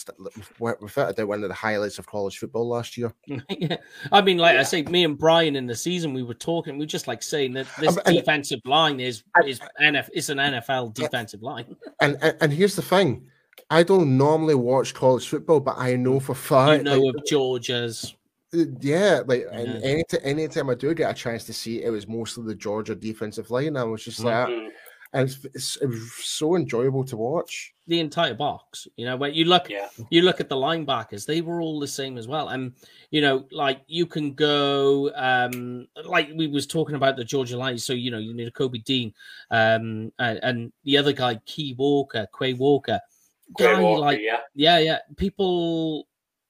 without a doubt one of the highlights of college football last year? yeah, I mean, like yeah. I say, me and Brian in the season, we were talking, we are just like saying that this um, defensive line is is NF, it's an NFL defensive line. And, and and here's the thing. I don't normally watch college football, but I know for fact you know like, of Georgia's yeah, like yeah. any anytime I do get a chance to see it, it was mostly the Georgia defensive line. I was just like, mm-hmm. and it's, it's, it was so enjoyable to watch the entire box. You know, when you look, yeah. you look at the linebackers, they were all the same as well. And you know, like you can go, um, like we was talking about the Georgia line. So you know, you need a Kobe Dean, um, and, and the other guy, Key Walker, Quay Walker, guy Walker, like, yeah, yeah, yeah. People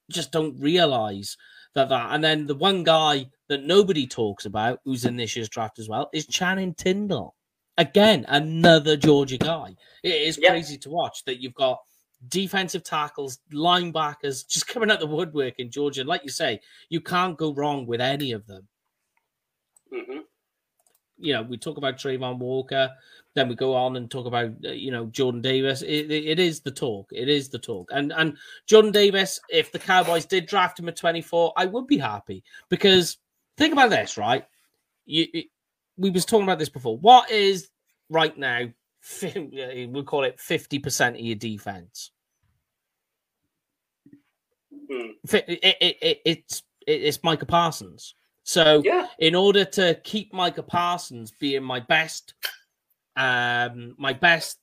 just don't realize that that. And then the one guy that nobody talks about, who's in this year's draft as well, is Channing Tindall. Again, another Georgia guy. It is yep. crazy to watch that you've got defensive tackles, linebackers just coming out the woodwork in Georgia. Like you say, you can't go wrong with any of them. Mm-hmm. You know, we talk about Travon Walker. Then we go on and talk about uh, you know Jordan Davis. It, it, it is the talk. It is the talk. And and Jordan Davis, if the Cowboys did draft him at 24, I would be happy because think about this, right? You, we was talking about this before. What is right now? We'll call it 50% of your defense. Hmm. It, it, it's it's Micah Parsons. So yeah. in order to keep Micah Parsons being my best um, my best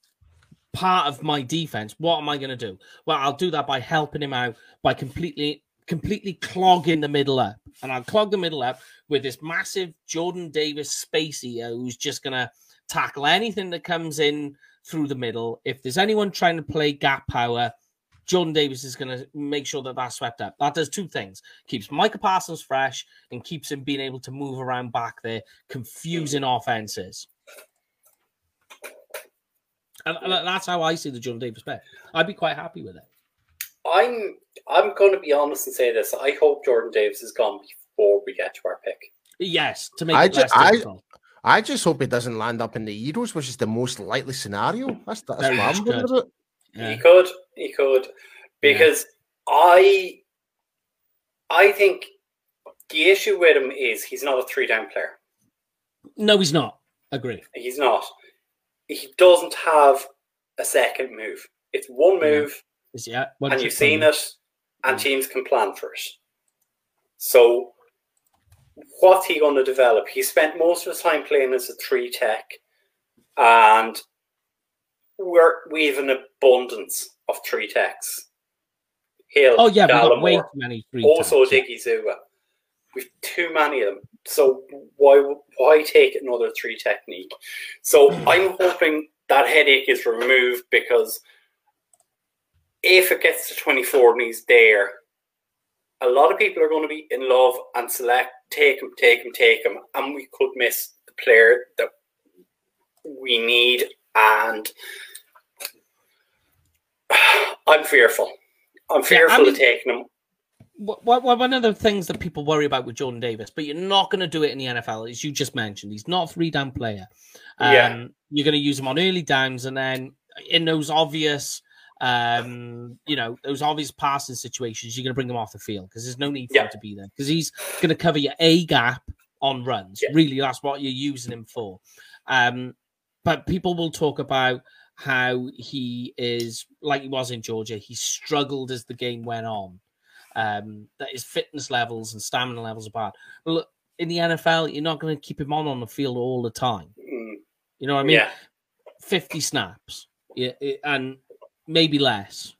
part of my defense, what am I going to do? Well, I'll do that by helping him out by completely completely clogging the middle up. And I'll clog the middle up with this massive Jordan Davis spacey who's just going to tackle anything that comes in through the middle. If there's anyone trying to play gap power, Jordan Davis is going to make sure that that's swept up. That does two things: keeps Micah Parsons fresh and keeps him being able to move around back there, confusing offenses. And, and that's how I see the Jordan Davis bet. I'd be quite happy with it. I'm I'm going to be honest and say this. I hope Jordan Davis is gone before we get to our pick. Yes, to make I it ju- less I- difficult. I just hope it doesn't land up in the Heroes, which is the most likely scenario. That's that's Very what I'm worried could. about. Yeah. He could, he could, because I, I think the issue with him is he's not a three down player. No, he's not. Agree. He's not. He doesn't have a second move. It's one move, Is- Yeah, one and you've seen it, and teams can plan for it. So, what's he going to develop? He spent most of his time playing as a three tech, and we're we have an abundance of three techs. Hill, Oh yeah, we way too many also yeah. Diggy Zuba. We've too many of them. So why why take another three technique? So I'm hoping that headache is removed because if it gets to 24 and he's there, a lot of people are going to be in love and select take him, take him, take him, and we could miss the player that we need. And I'm fearful. I'm Yeah, I fearful mean- of taking him. One of the things that people worry about with Jordan Davis, but you're not going to do it in the NFL, as you just mentioned. He's not a three down player. Um, Yeah. You're going to use him on early downs, and then in those obvious, um, you know, those obvious passing situations, you're going to bring him off the field because there's no need for Yeah. him to be there because he's going to cover your A gap on runs. Yeah. Really, that's what you're using him for. Um, but people will talk about how he is like he was in Georgia. He struggled as the game went on. Um, that his fitness levels and stamina levels are bad. Look, in the NFL, you're not going to keep him on on the field all the time. Mm, You know what I mean? yeah, 50 snaps, yeah, and maybe less.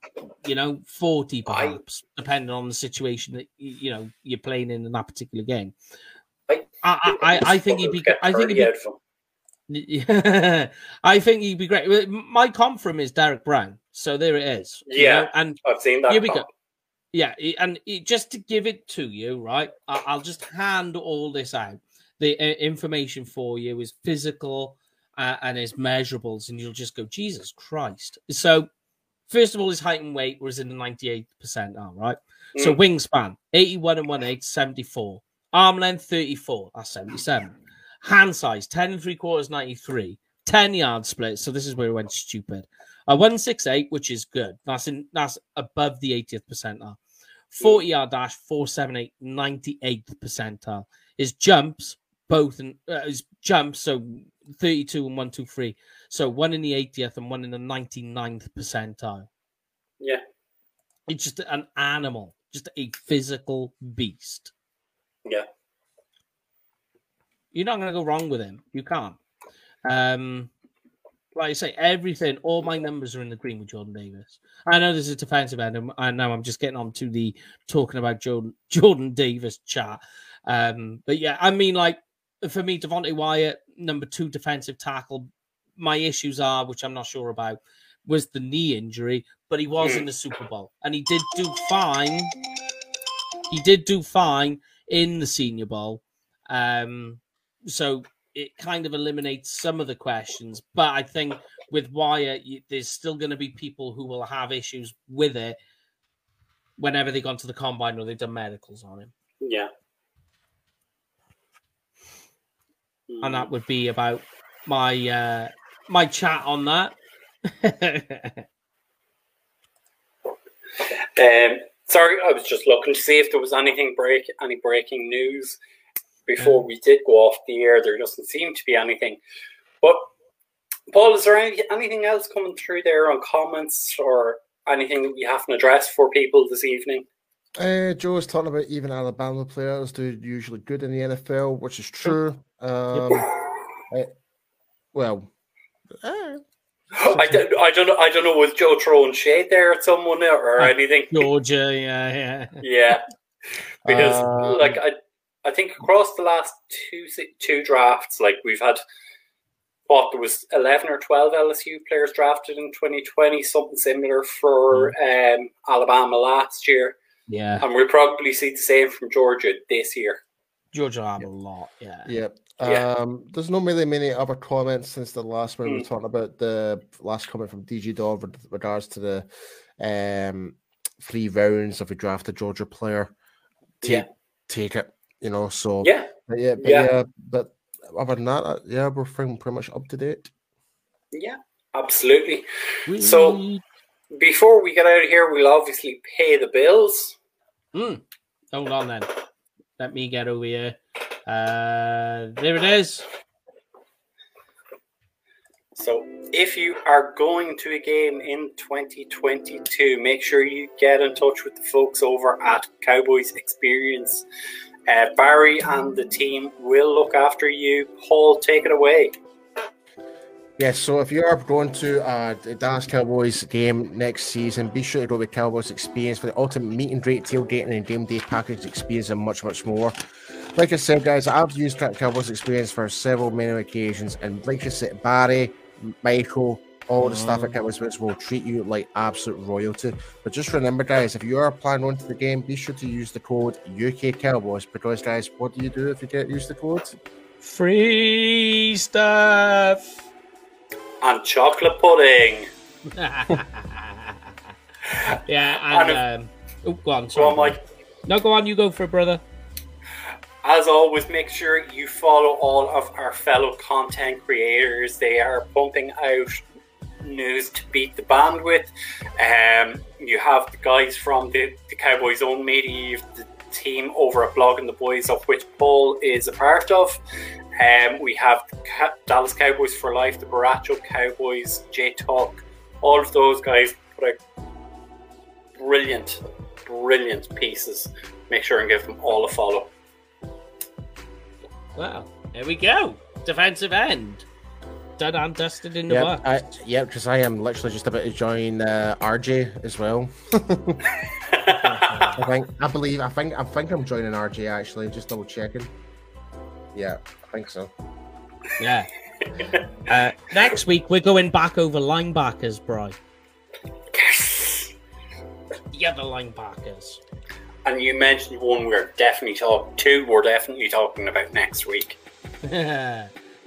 You know, 40 I- perhaps, depending on the situation that you know you're playing in in that particular game. I- I, I, I, I think he'd be. I think he'd be out of him. yeah, I think he'd be great. My comp from is Derrick Brown, so there it is. you Yeah. know, and I've seen that. Here we go. yeah, and just to give it to you, right? I'll just hand all this out. The uh, information for you is physical uh, and is measurables, and you'll just go, Jesus Christ. So, first of all, his height and weight was in the 98th percentile, right? So, wingspan 81 and 1 8, 74. Arm length 34, that's 77. Hand size 10 and 3 quarters, 93. 10 yard split. So, this is where it went stupid. A 168, which is good. That's in that's above the 80th percentile. 40 yard dash, 478, 98th percentile. His jumps, both in uh, his jumps, so 32 and 123. So one in the 80th and one in the 99th percentile. Yeah. It's just an animal, just a physical beast. Yeah. You're not going to go wrong with him. You can't. Um, like I say, everything, all my numbers are in the green with Jordan Davis. I know this is defensive end, and I know I'm just getting on to the talking about Jordan, Jordan Davis chat. Um, but yeah, I mean, like for me, Devonte Wyatt, number two defensive tackle. My issues are, which I'm not sure about, was the knee injury, but he was in the Super Bowl and he did do fine. He did do fine in the Senior Bowl. Um, so it kind of eliminates some of the questions. But I think with Wyatt, you, there's still going to be people who will have issues with it whenever they gone to the combine or they've done medicals on him. Yeah. And that would be about my uh my chat on that. Um, sorry, I was just looking to see if there was anything break, any breaking news before we did go off the air. There doesn't seem to be anything. But Paul, is there any, anything else coming through there on comments or anything that we haven't addressed for people this evening? Uh, Joe was talking about even Alabama players do usually good in the NFL, which is true. Um, well, eh, I don't, I don't know. I don't know. Was Joe throwing shade there at someone or Uh, anything? Georgia, yeah, yeah. Yeah, because Um, like I, I think across the last two two drafts, like we've had what there was eleven or twelve LSU players drafted in twenty twenty, something similar for um, Alabama last year, Yeah. and we'll probably see the same from Georgia this year. Georgia have a lot, yeah. yeah. Yeah. Um, there's not really many other comments since the last one. We were Mm. talking about the last comment from DG Dog with regards to the um three rounds if we draft a Georgia player. Take, Yeah. take it, you know. So Yeah, but yeah, but Yeah. yeah. but other than that, uh, yeah, we're pretty pretty much up to date. yeah, absolutely. So- Before we get out of here, we'll obviously pay the bills. Mm. Hold on then. Let me get over here. Uh, there it is. So, if you are going to a game in 2022, make sure you get in touch with the folks over at Cowboys Experience. Uh, Barry and the team will look after you. Paul, take it away. Yes, so if you are going to uh, the Dallas Cowboys game next season, be sure to go with Cowboys Experience for the ultimate meet and greet, tailgating, and game day package experience, and much, much more. Like I said, guys, I've used Cowboys Experience for several many occasions, and like I said, Barry, Michael, all the staff at Cowboys Experience will treat you like absolute royalty. But just remember, guys, if you are planning on to the game, be sure to use the code UK Cowboys because, guys, what do you do if you get use the code? Free stuff. And chocolate pudding. yeah, and And um, oh, go on. So, Sorry. Mike, No, go on. You go for it, brother. As always, make sure you follow all of our fellow content creators. They are pumping out news to beat the bandwidth. Um, you have the guys from the, the Cowboys' own media, the team over at Blogging the Boys, of which Paul is a part of. Um, we have Ca- Dallas Cowboys for Life, the Baracho Cowboys, J Talk, all of those guys put out brilliant, brilliant pieces. Make sure and give them all a follow. Well, there we go. Defensive end. Done and dusted in the Yeah, works. I, yeah, because I am literally just about to join uh, RJ as well. I think I believe I think I think I'm joining RJ actually. Just double checking. Yeah, I think so. Yeah. Uh, next week we're going back over linebackers, bro. yes! Yeah, the other linebackers. And you mentioned one we're definitely talking, two we're definitely talking about next week.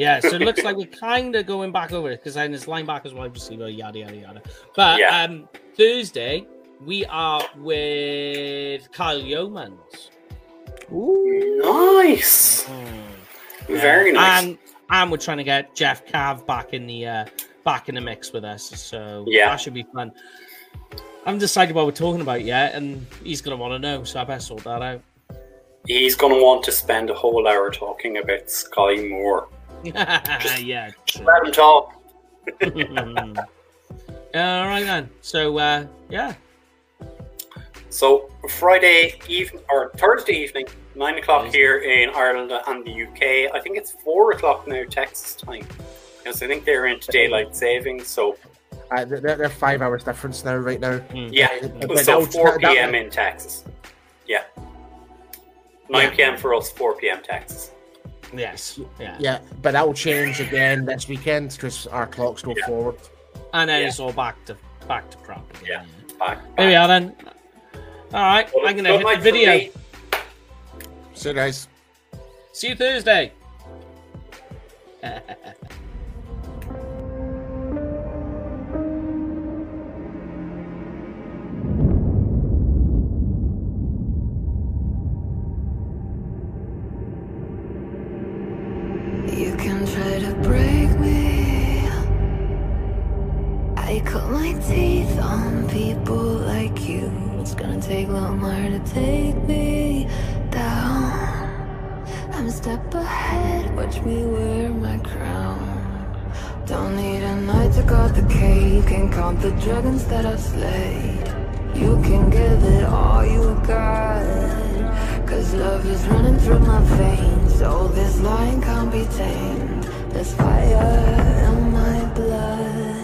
yeah, so it looks like we're kind of going back over it because then it's linebackers, wide receiver, yada yada yada. But Yeah. um, Thursday we are with Kyle Yeomans. Ooh. Nice! Very nice. And and we're trying to get Jeff Cav back in the uh, back in the mix with us. So Yeah. that should be fun. I haven't decided what we're talking about yet, and he's gonna want to know, so I better sort that out. He's going to want to spend a whole hour talking about Skyy Moore. yeah. true. Let him talk. All right then. So uh, yeah, So, Friday evening, or Thursday evening, 9 o'clock Thursday. here in Ireland and the UK. I think it's 4 o'clock now, Texas time. Because I think they're into daylight savings. So, Uh, they're, they're five hours difference now, right now. yeah. But So, 4 p.m. in Texas. Yeah. 9 Yeah. p.m. for us, 4 p.m. Texas. Yes, yeah, Yeah, but that will change again this weekend because our clocks go Yeah. forward. and then Yeah. it's all back to back to crap again. Back. There we are then. All right, Well, I'm gonna good hit the video. See you guys. See you Thursday. the dragons that I slayed. You can give it all you got. Cause love is running through my veins. So this lion can't be tamed. There's fire in my blood.